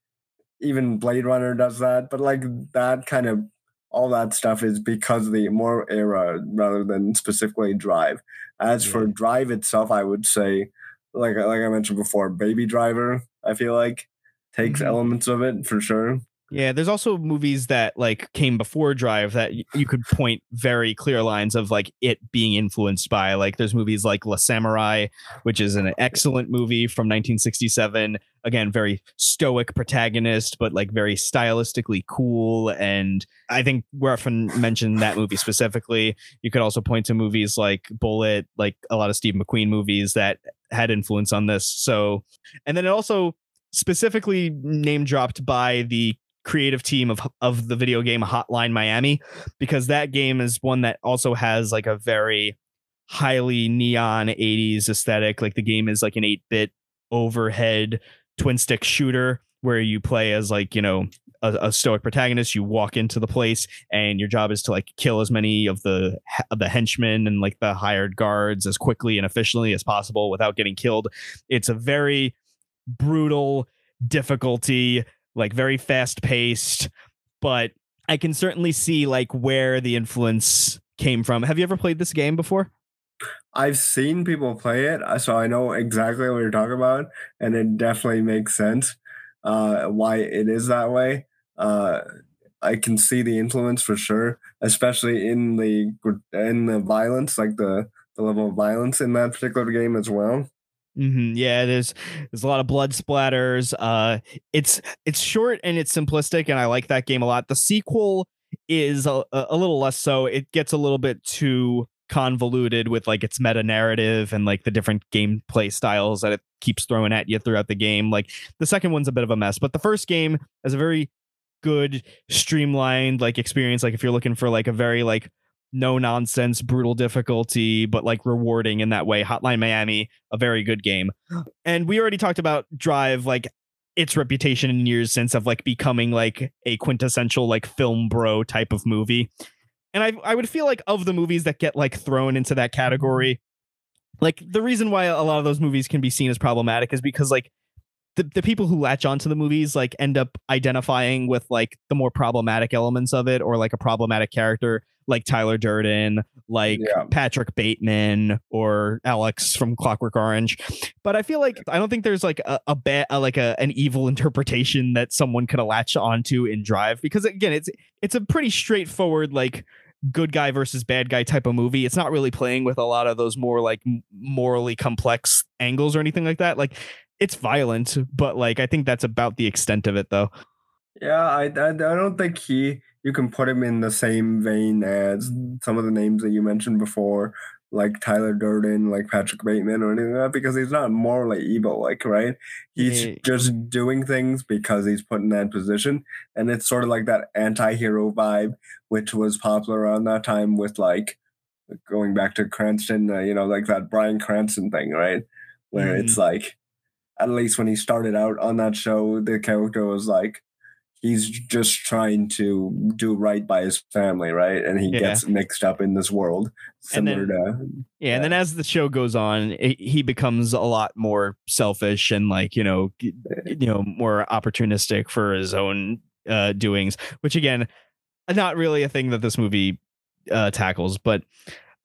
even blade runner does that but like that kind of all that stuff is because of the more era rather than specifically drive as yeah. for drive itself i would say like like i mentioned before baby driver i feel like takes mm-hmm. elements of it for sure yeah, there's also movies that like came before Drive that y- you could point very clear lines of like it being influenced by. Like there's movies like Le Samouraï, which is an excellent movie from 1967. Again, very stoic protagonist, but like very stylistically cool. And I think we often mentioned that movie specifically. You could also point to movies like Bullitt, like a lot of Steve McQueen movies that had influence on this. So, and then it also specifically name dropped by the creative team of of the video game Hotline Miami because that game is one that also has like a very highly neon 80s aesthetic. Like the game is like an 8-bit overhead twin stick shooter where you play as like you know a, a, stoic protagonist. You walk into the place and your job is to like kill as many of the of the henchmen and like the hired guards as quickly and efficiently as possible without getting killed. It's a very brutal difficulty like very fast paced, but I can certainly see like where the influence came from. Have you ever played this game before? I've seen people play it, uh, so I know exactly what you're talking about, and it definitely makes sense uh, why it is that way. Uh, I can see the influence for sure, especially in the in the violence, like the the level of violence in that particular game as well. Mm-hmm. Yeah, there's there's a lot of blood splatters. Uh, it's it's short and it's simplistic, and I like that game a lot. The sequel is a, a little less so. It gets a little bit too convoluted with like its meta narrative and like the different gameplay styles that it keeps throwing at you throughout the game. Like the second one's a bit of a mess, but the first game is a very good streamlined like experience. Like if you're looking for like a very like no nonsense, brutal difficulty, but like rewarding in that way. Hotline Miami, a very good game. And we already talked about Drive, like its reputation in years since of like becoming like a quintessential like film bro type of movie. And I I would feel like of the movies that get like thrown into that category, like the reason why a lot of those movies can be seen as problematic is because like the, the people who latch onto the movies like end up identifying with like the more problematic elements of it or like a problematic character like Tyler Durden, like yeah. Patrick Bateman or Alex from Clockwork Orange. But I feel like I don't think there's like a, a bad like a an evil interpretation that someone could latch onto in Drive because again it's it's a pretty straightforward like good guy versus bad guy type of movie. It's not really playing with a lot of those more like morally complex angles or anything like that. Like it's violent, but like I think that's about the extent of it though. Yeah, I, I, I don't think he you can put him in the same vein as some of the names that you mentioned before, like Tyler Durden, like Patrick Bateman, or anything like that, because he's not morally evil, like right. He's yeah. just doing things because he's put in that position, and it's sort of like that anti-hero vibe, which was popular around that time with like going back to Cranston, uh, you know, like that Bryan Cranston thing, right? Where mm. it's like, at least when he started out on that show, the character was like he's just trying to do right by his family, right? And he yeah. gets mixed up in this world, similar then, to yeah, yeah. And then as the show goes on, it, he becomes a lot more selfish and like you know, you know, more opportunistic for his own uh, doings. Which again, not really a thing that this movie uh, tackles. But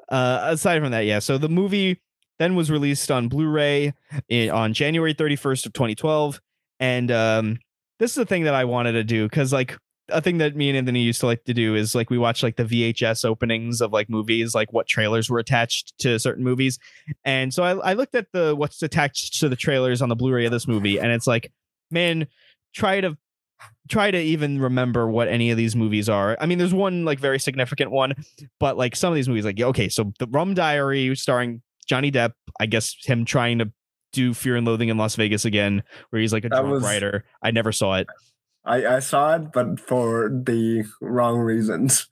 uh, aside from that, yeah. So the movie then was released on Blu-ray in, on January 31st of 2012, and um, this is the thing that I wanted to do because like a thing that me and Anthony used to like to do is like we watch like the VHS openings of like movies, like what trailers were attached to certain movies. And so I, I looked at the what's attached to the trailers on the Blu-ray of this movie, and it's like, man, try to try to even remember what any of these movies are. I mean, there's one like very significant one, but like some of these movies, like okay, so the Rum Diary starring Johnny Depp, I guess him trying to do Fear and Loathing in Las Vegas again, where he's like a That drunk was- writer. I never saw it. I, I saw it, but for the wrong reasons.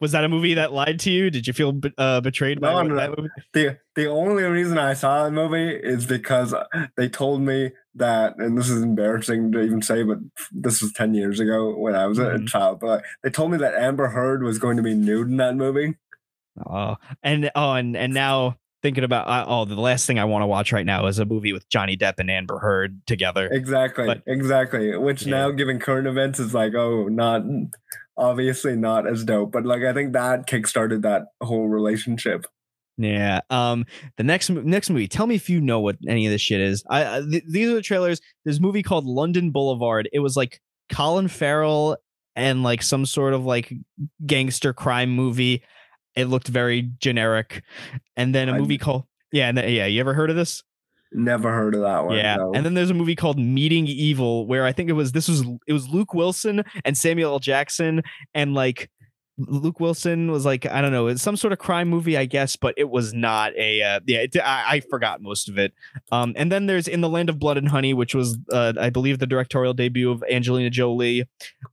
Was that a movie that lied to you? Did you feel uh, betrayed by No, what- no, that movie? the the only reason I saw the movie is because they told me that, and this is embarrassing to even say, but this was ten years ago when I was Mhm. a child. But they told me that Amber Heard was going to be nude in that movie. Oh, and oh, and and now thinking about uh, oh, the last thing I want to watch right now is a movie with Johnny Depp and Amber Heard together. Exactly, But- exactly. Which Yeah. now, given current events, is like, oh, not obviously not as dope. But like, I think that kickstarted that whole relationship. Yeah. Um. The next next movie. Tell me if you know what any of this shit is. I, th- these are the trailers. There's a movie called London Boulevard. It was like Colin Farrell and like some sort of like gangster crime movie. It looked very generic. And then a movie called yeah, and then, yeah. You ever heard of this? Never heard of that one. Yeah, no. and then there's a movie called Meeting Evil, where I think it was this was it was Luke Wilson and Samuel L. Jackson, and like Luke Wilson was like I don't know, it's some sort of crime movie, I guess, but it was not a uh, yeah. It, I, I forgot most of it. Um, and then there's In the Land of Blood and Honey, which was uh, I believe the directorial debut of Angelina Jolie.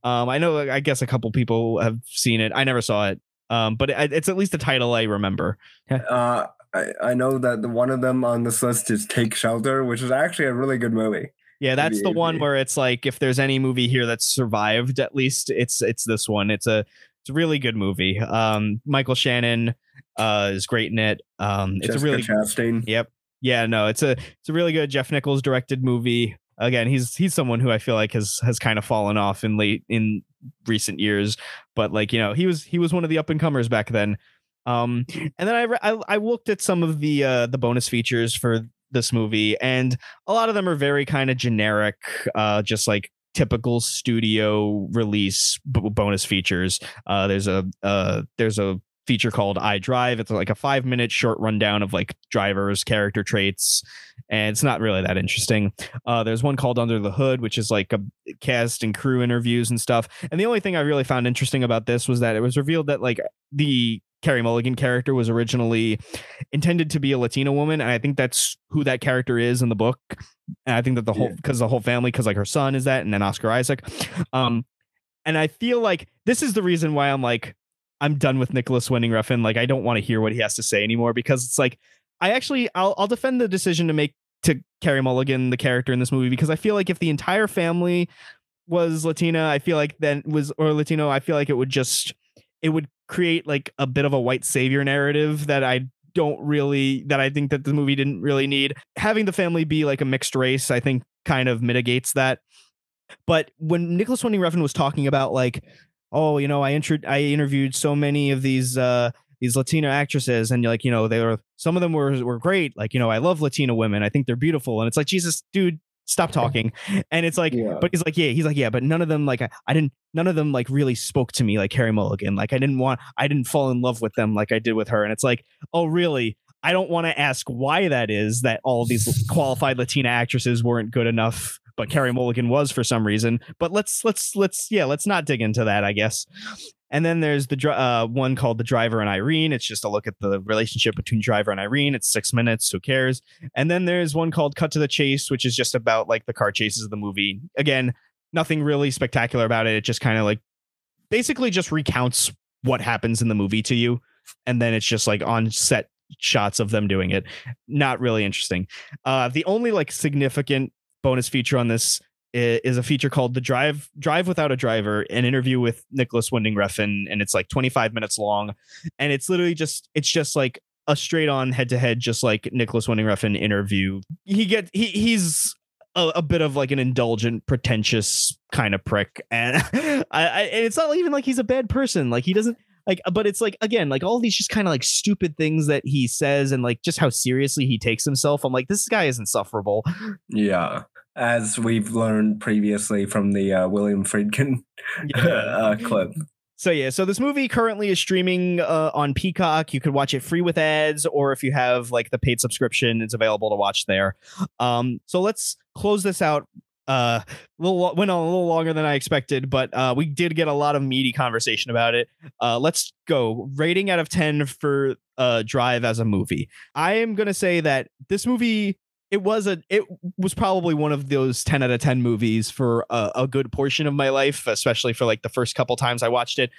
Um, I know I guess a couple people have seen it. I never saw it. Um, but it, it's at least a title I remember. Uh, I, I know that the, one of them on this list is Take Shelter, which is actually a really good movie. Yeah, that's the one easy. where it's like if there's any movie here that's survived, at least it's it's this one. It's a it's a really good movie. Um, Michael Shannon uh is great in it. Um, it's Jessica a really Chastain. yep yeah no it's a it's a really good Jeff Nichols directed movie. Again, he's he's someone who I feel like has has kind of fallen off in late in recent years, but like you know he was he was one of the up and comers back then. Um, and then I, re- I I looked at some of the uh the bonus features for this movie, and a lot of them are very kind of generic, uh, just like typical studio release b- bonus features. Uh, there's a uh, there's a feature called I Drive. It's like a five minute short rundown of like drivers' character traits, and it's not really that interesting. Uh, there's one called Under the Hood, which is like a cast and crew interviews and stuff. And the only thing I really found interesting about this was that it was revealed that like the Carey Mulligan character was originally intended to be a Latina woman, and I think that's who that character is in the book. And I think that the whole because the whole family, because like her son is that, and then Oscar Isaac. Um, and I feel like this is the reason why I'm like I'm done with Nicolas Winding Refn. Like I don't want to hear what he has to say anymore because it's like I actually I'll I'll defend the decision to make to Carey Mulligan the character in this movie because I feel like if the entire family was Latina, I feel like then was or Latino, I feel like it would just it would create like a bit of a white savior narrative that I don't really that I think that the movie didn't really need. Having the family be like a mixed race, I think kind of mitigates that. But when Nicolas Winding Refn was talking about like, oh, you know, I intro- I interviewed so many of these uh these Latina actresses, and like, you know, they were some of them were were great. Like, you know, I love Latina women. I think they're beautiful. And it's like, Jesus, dude, stop talking. And it's like, Yeah. but he's like, yeah, he's like, yeah, but none of them like I, I didn't none of them like really spoke to me like Carey Mulligan. Like I didn't want I didn't fall in love with them like I did with her. And it's like, oh really? I don't want to ask why that is that all these qualified Latina actresses weren't good enough, but Carey Mulligan was for some reason. But let's let's let's yeah, let's not dig into that, I guess. And then there's the uh, one called The Driver and Irene. It's just a look at the relationship between Driver and Irene. It's six minutes. Who cares? And then there's one called Cut to the Chase, which is just about like the car chases of the movie. Again, nothing really spectacular about it. It just kind of like basically just recounts what happens in the movie to you. And then it's just like on set shots of them doing it. Not really interesting. Uh, the only like significant bonus feature on this is a feature called the drive drive without a driver an interview with nicolas winding refn and it's like 25 minutes long. And it's literally just it's just like a straight on head to head just like nicolas winding refn interview. He get he he's a, a bit of like an indulgent pretentious kind of prick. And I, I and it's not even like he's a bad person. Like he doesn't like but it's like again like all these just kind of like stupid things that he says and like just how seriously he takes himself. I'm like this guy is insufferable Yeah. As we've learned previously from the uh, William Friedkin uh, clip. So yeah, so this movie currently is streaming uh, on Peacock. You could watch it free with ads, or if you have like the paid subscription, it's available to watch there. Um, so let's close this out. Uh, a little went on a little longer than I expected, but uh, we did get a lot of meaty conversation about it. Uh, let's go rating out of ten for uh, Drive as a movie. I am gonna say that this movie it was a it was probably one of those 10 out of 10 movies for a, a good portion of my life especially for like the first couple times i watched it.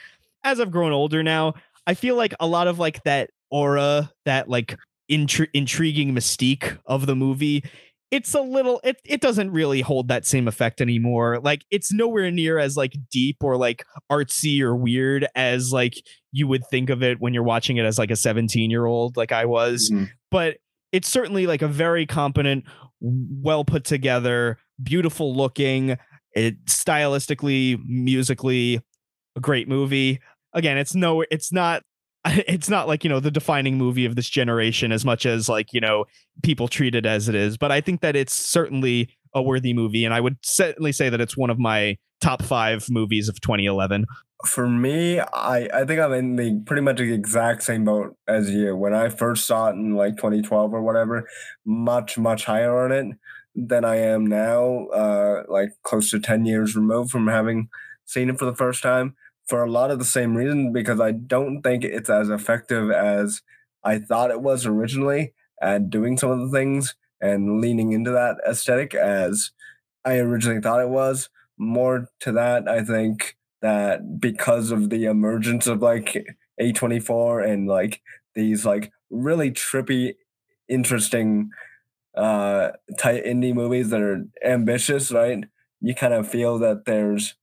As i've grown older now i feel like a lot of like that aura that like intri- intriguing mystique of the movie it's a little it, it doesn't really hold that same effect anymore. Like it's nowhere near as like deep or like artsy or weird as like you would think of it when you're watching it as like a 17 year old like i was. Mm-hmm. but it's certainly like a very competent well put together beautiful looking it stylistically musically a great movie. Again it's no it's not it's not like you know the defining movie of this generation as much as like you know people treat it as it is but i think that it's certainly a worthy movie and i would certainly say that it's one of my top five movies of 2011 For me, I, I think I'm in the pretty much the exact same boat as you. When I first saw it in like 2012 or whatever, much, much higher on it than I am now, uh, like close to 10 years removed from having seen it for the first time for a lot of the same reason because I don't think it's as effective as I thought it was originally at doing some of the things and leaning into that aesthetic as I originally thought it was. More to that, I think that because of the emergence of like A24 and like these like really trippy, interesting uh tight indie movies that are ambitious, right? You kind of feel that there's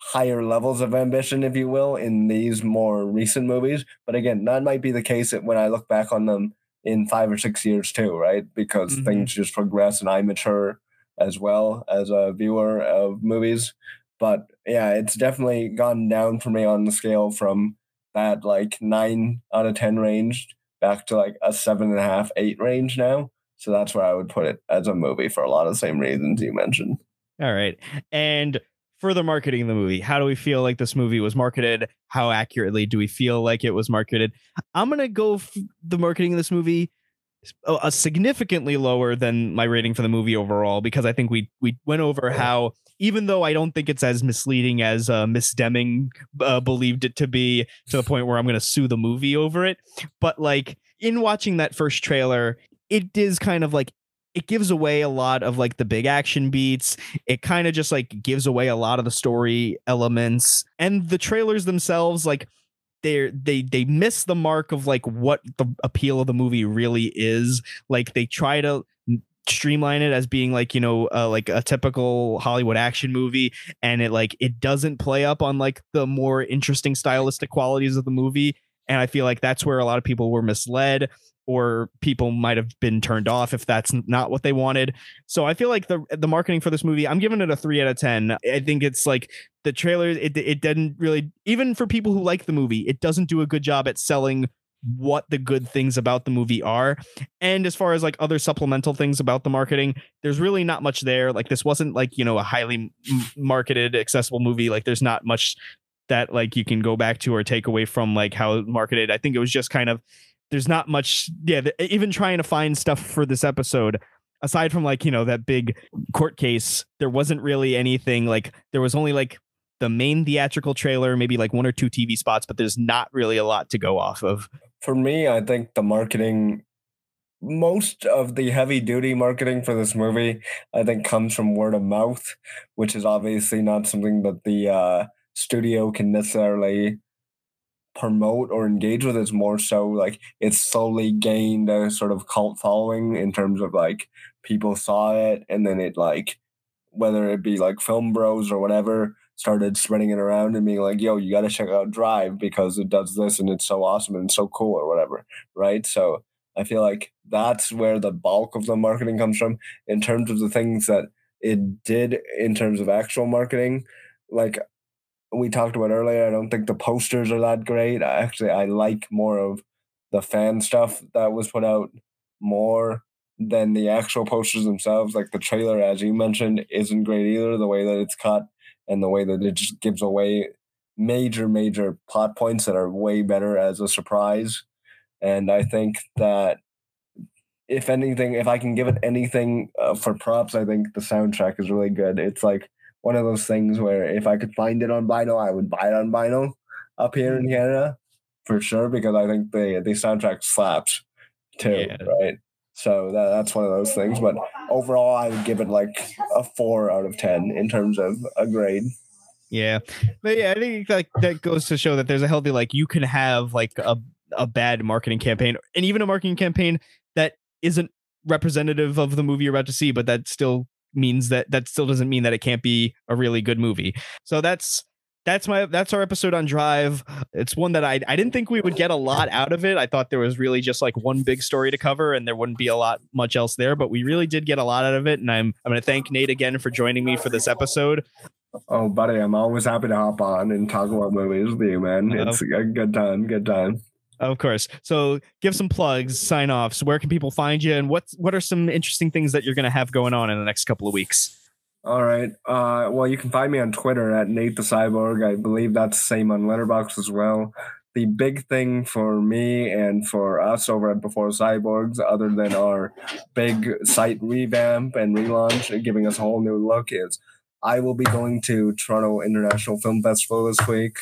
higher levels of ambition, if you will, in these more recent movies. But again, that might be the case when I look back on them in five or six years too, right? Because Mhm. things just progress and I mature as well as a viewer of movies. But yeah, it's definitely gone down for me on the scale from that like nine out of ten range back to like a seven and a half, eight range now. So that's where I would put it as a movie for a lot of the same reasons you mentioned. all right and further marketing the movie. How do we feel like this movie was marketed? How accurately do we feel like it was marketed? I'm gonna go f- the marketing of this movie a, a significantly lower than my rating for the movie overall because i think we we went over how even though i don't think it's as misleading as uh, miss deming uh, believed it to be to the point where i'm gonna sue the movie over it but like in watching that first trailer it is kind of like it gives away a lot of like the big action beats. It kind of just like gives away a lot of the story elements. And the trailers themselves like they're they they miss the mark of like what the appeal of the movie really is. Like they try to streamline it as being like you know uh, like a typical hollywood action movie and it like it doesn't play up on like the more interesting stylistic qualities of the movie. And i feel like that's where a lot of people were misled or people might have been turned off if that's not what they wanted. So I feel like the the marketing for this movie, I'm giving it a three out of ten. I think it's like the trailer, it it didn't really even for people who like the movie, it doesn't do a good job at selling what the good things about the movie are. And as far as like other supplemental things about the marketing, there's really not much there. Like this wasn't like, you know, a highly marketed accessible movie. Like there's not much that like you can go back to or take away from like how marketed. I think it was just kind of there's not much yeah even trying to find stuff for this episode aside from like you know that big court case there wasn't really anything like there was only like the main theatrical trailer maybe like one or two tv spots but there's not really a lot to go off of. For me, I think the marketing, most of the heavy duty marketing for this movie, I think comes from word of mouth, which is obviously not something that the uh, studio can necessarily promote or engage with. It's more so like it's slowly gained a sort of cult following in terms of like people saw it and then it like whether it be like film bros or whatever started spreading it around and being like yo you got to check out drive because it does this and it's so awesome and so cool or whatever right so i feel like that's where the bulk of the marketing comes from in terms of the things that it did in terms of actual marketing like we talked about earlier, I don't think the posters are that great. I actually I like more of the fan stuff that was put out more than the actual posters themselves. Like the trailer, as you mentioned, isn't great either. The way that it's cut and the way that it just gives away major, major plot points that are way better as a surprise. And I think that if anything, if I can give it anything uh, for props, I think the soundtrack is really good. It's like one of those things where if I could find it on vinyl, I would buy it on vinyl up here in mm. Canada for sure because I think the the soundtrack slaps too, Yeah. right? So that, that's one of those things. But overall, I would give it like a four out of ten in terms of a grade. Yeah, but yeah, I think like that goes to show that there's a healthy like you can have like a a bad marketing campaign and even a marketing campaign that isn't representative of the movie you're about to see, but that still means that that still doesn't mean that it can't be a really good movie. So that's that's my that's our episode on Drive. It's one that I I didn't think we would get a lot out of it. I thought there was really just like one big story to cover and there wouldn't be a lot much else there, but we really did get a lot out of it and I'm I'm going to thank Nate again for joining me for this episode. Oh, buddy, I'm always happy to hop on and talk about movies with you, man. It's a good time, good time. Of course. So give some plugs, sign offs. Where can people find you, and what what are some interesting things that you're going to have going on in the next couple of weeks? All right. Uh, well, you can find me on Twitter at Nate the Cyborg. I believe that's the same on Letterboxd as well. The big thing for me and for us over at Before Cyborgs, other than our big site revamp and relaunch, and giving us a whole new look, is I will be going to Toronto International Film Festival this week,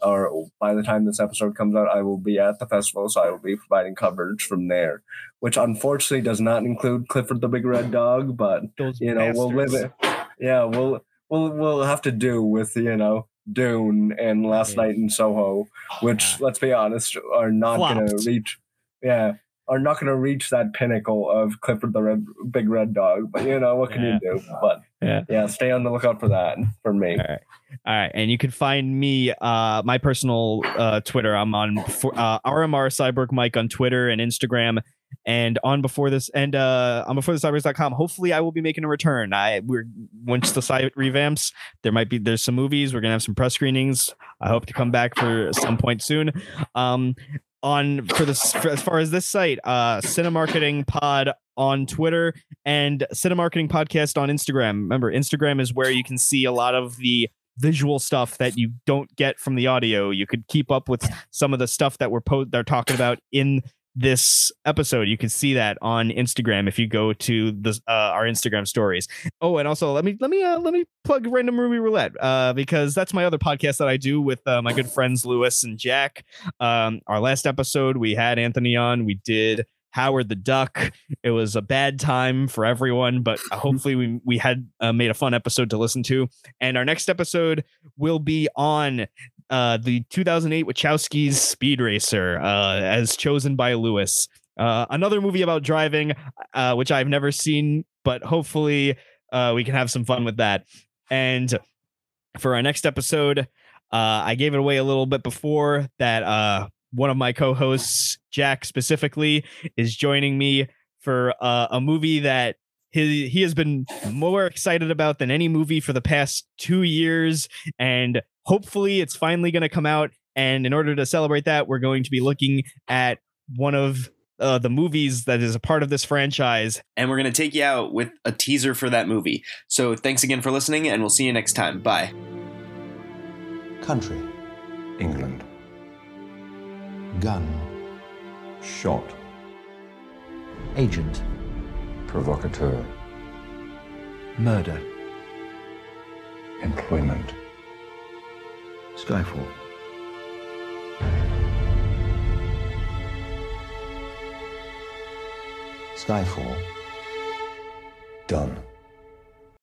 or by the time this episode comes out, I will be at the festival, so I will be providing coverage from there, which unfortunately does not include Clifford the Big Red Dog, but Those you know we'll live it. Yeah, we'll we'll we'll have to do with you know Dune and Last Night in Soho, which let's be honest are not going to reach. Yeah. Are not going to reach that pinnacle of Clifford the Red, Big Red Dog, but you know what can you do? But Yeah. yeah, stay on the lookout for that for me. All right. All right. And you can find me, uh, my personal uh, Twitter. I'm on for, uh, RMR Cyborg Mike on Twitter and Instagram. And on before this and uh on before the cyborgs.com. Hopefully I will be making a return. I we're once the site revamps, there might be there's some movies. We're gonna have some press screenings. I hope to come back for some point soon. Um on for this for, as far as this site, uh Cinemarketing Pod on Twitter and Cinemarketing Podcast on Instagram. Remember, Instagram is where you can see a lot of the visual stuff that you don't get from the audio. You could keep up with some of the stuff that we're po- they're talking about in this episode. You can see that on Instagram if you go to the uh, our Instagram stories. Oh, and also let me let me uh, let me plug Random Ruby Roulette uh, because that's my other podcast that I do with uh, my good friends Lewis and Jack. Um, our last episode we had Anthony on. We did Howard the Duck. It was a bad time for everyone, but hopefully we we had uh, made a fun episode to listen to. And our next episode will be on uh, the 2008 Wachowski's Speed Racer, uh, as chosen by Lewis. Uh, another movie about driving, uh, which I've never seen, but hopefully uh, we can have some fun with that. And for our next episode, uh, I gave it away a little bit before that uh, one of my co-hosts, Jack specifically, is joining me for uh, a movie that he he has been more excited about than any movie for the past two years, and hopefully it's finally going to come out. And in order to celebrate that, we're going to be looking at one of uh, the movies that is a part of this franchise. And we're going to take you out with a teaser for that movie. So thanks again for listening, and we'll see you next time. Bye. Country. England. Gun. Shot. Agent. Provocateur. Murder. Employment. Skyfall. Skyfall. Done.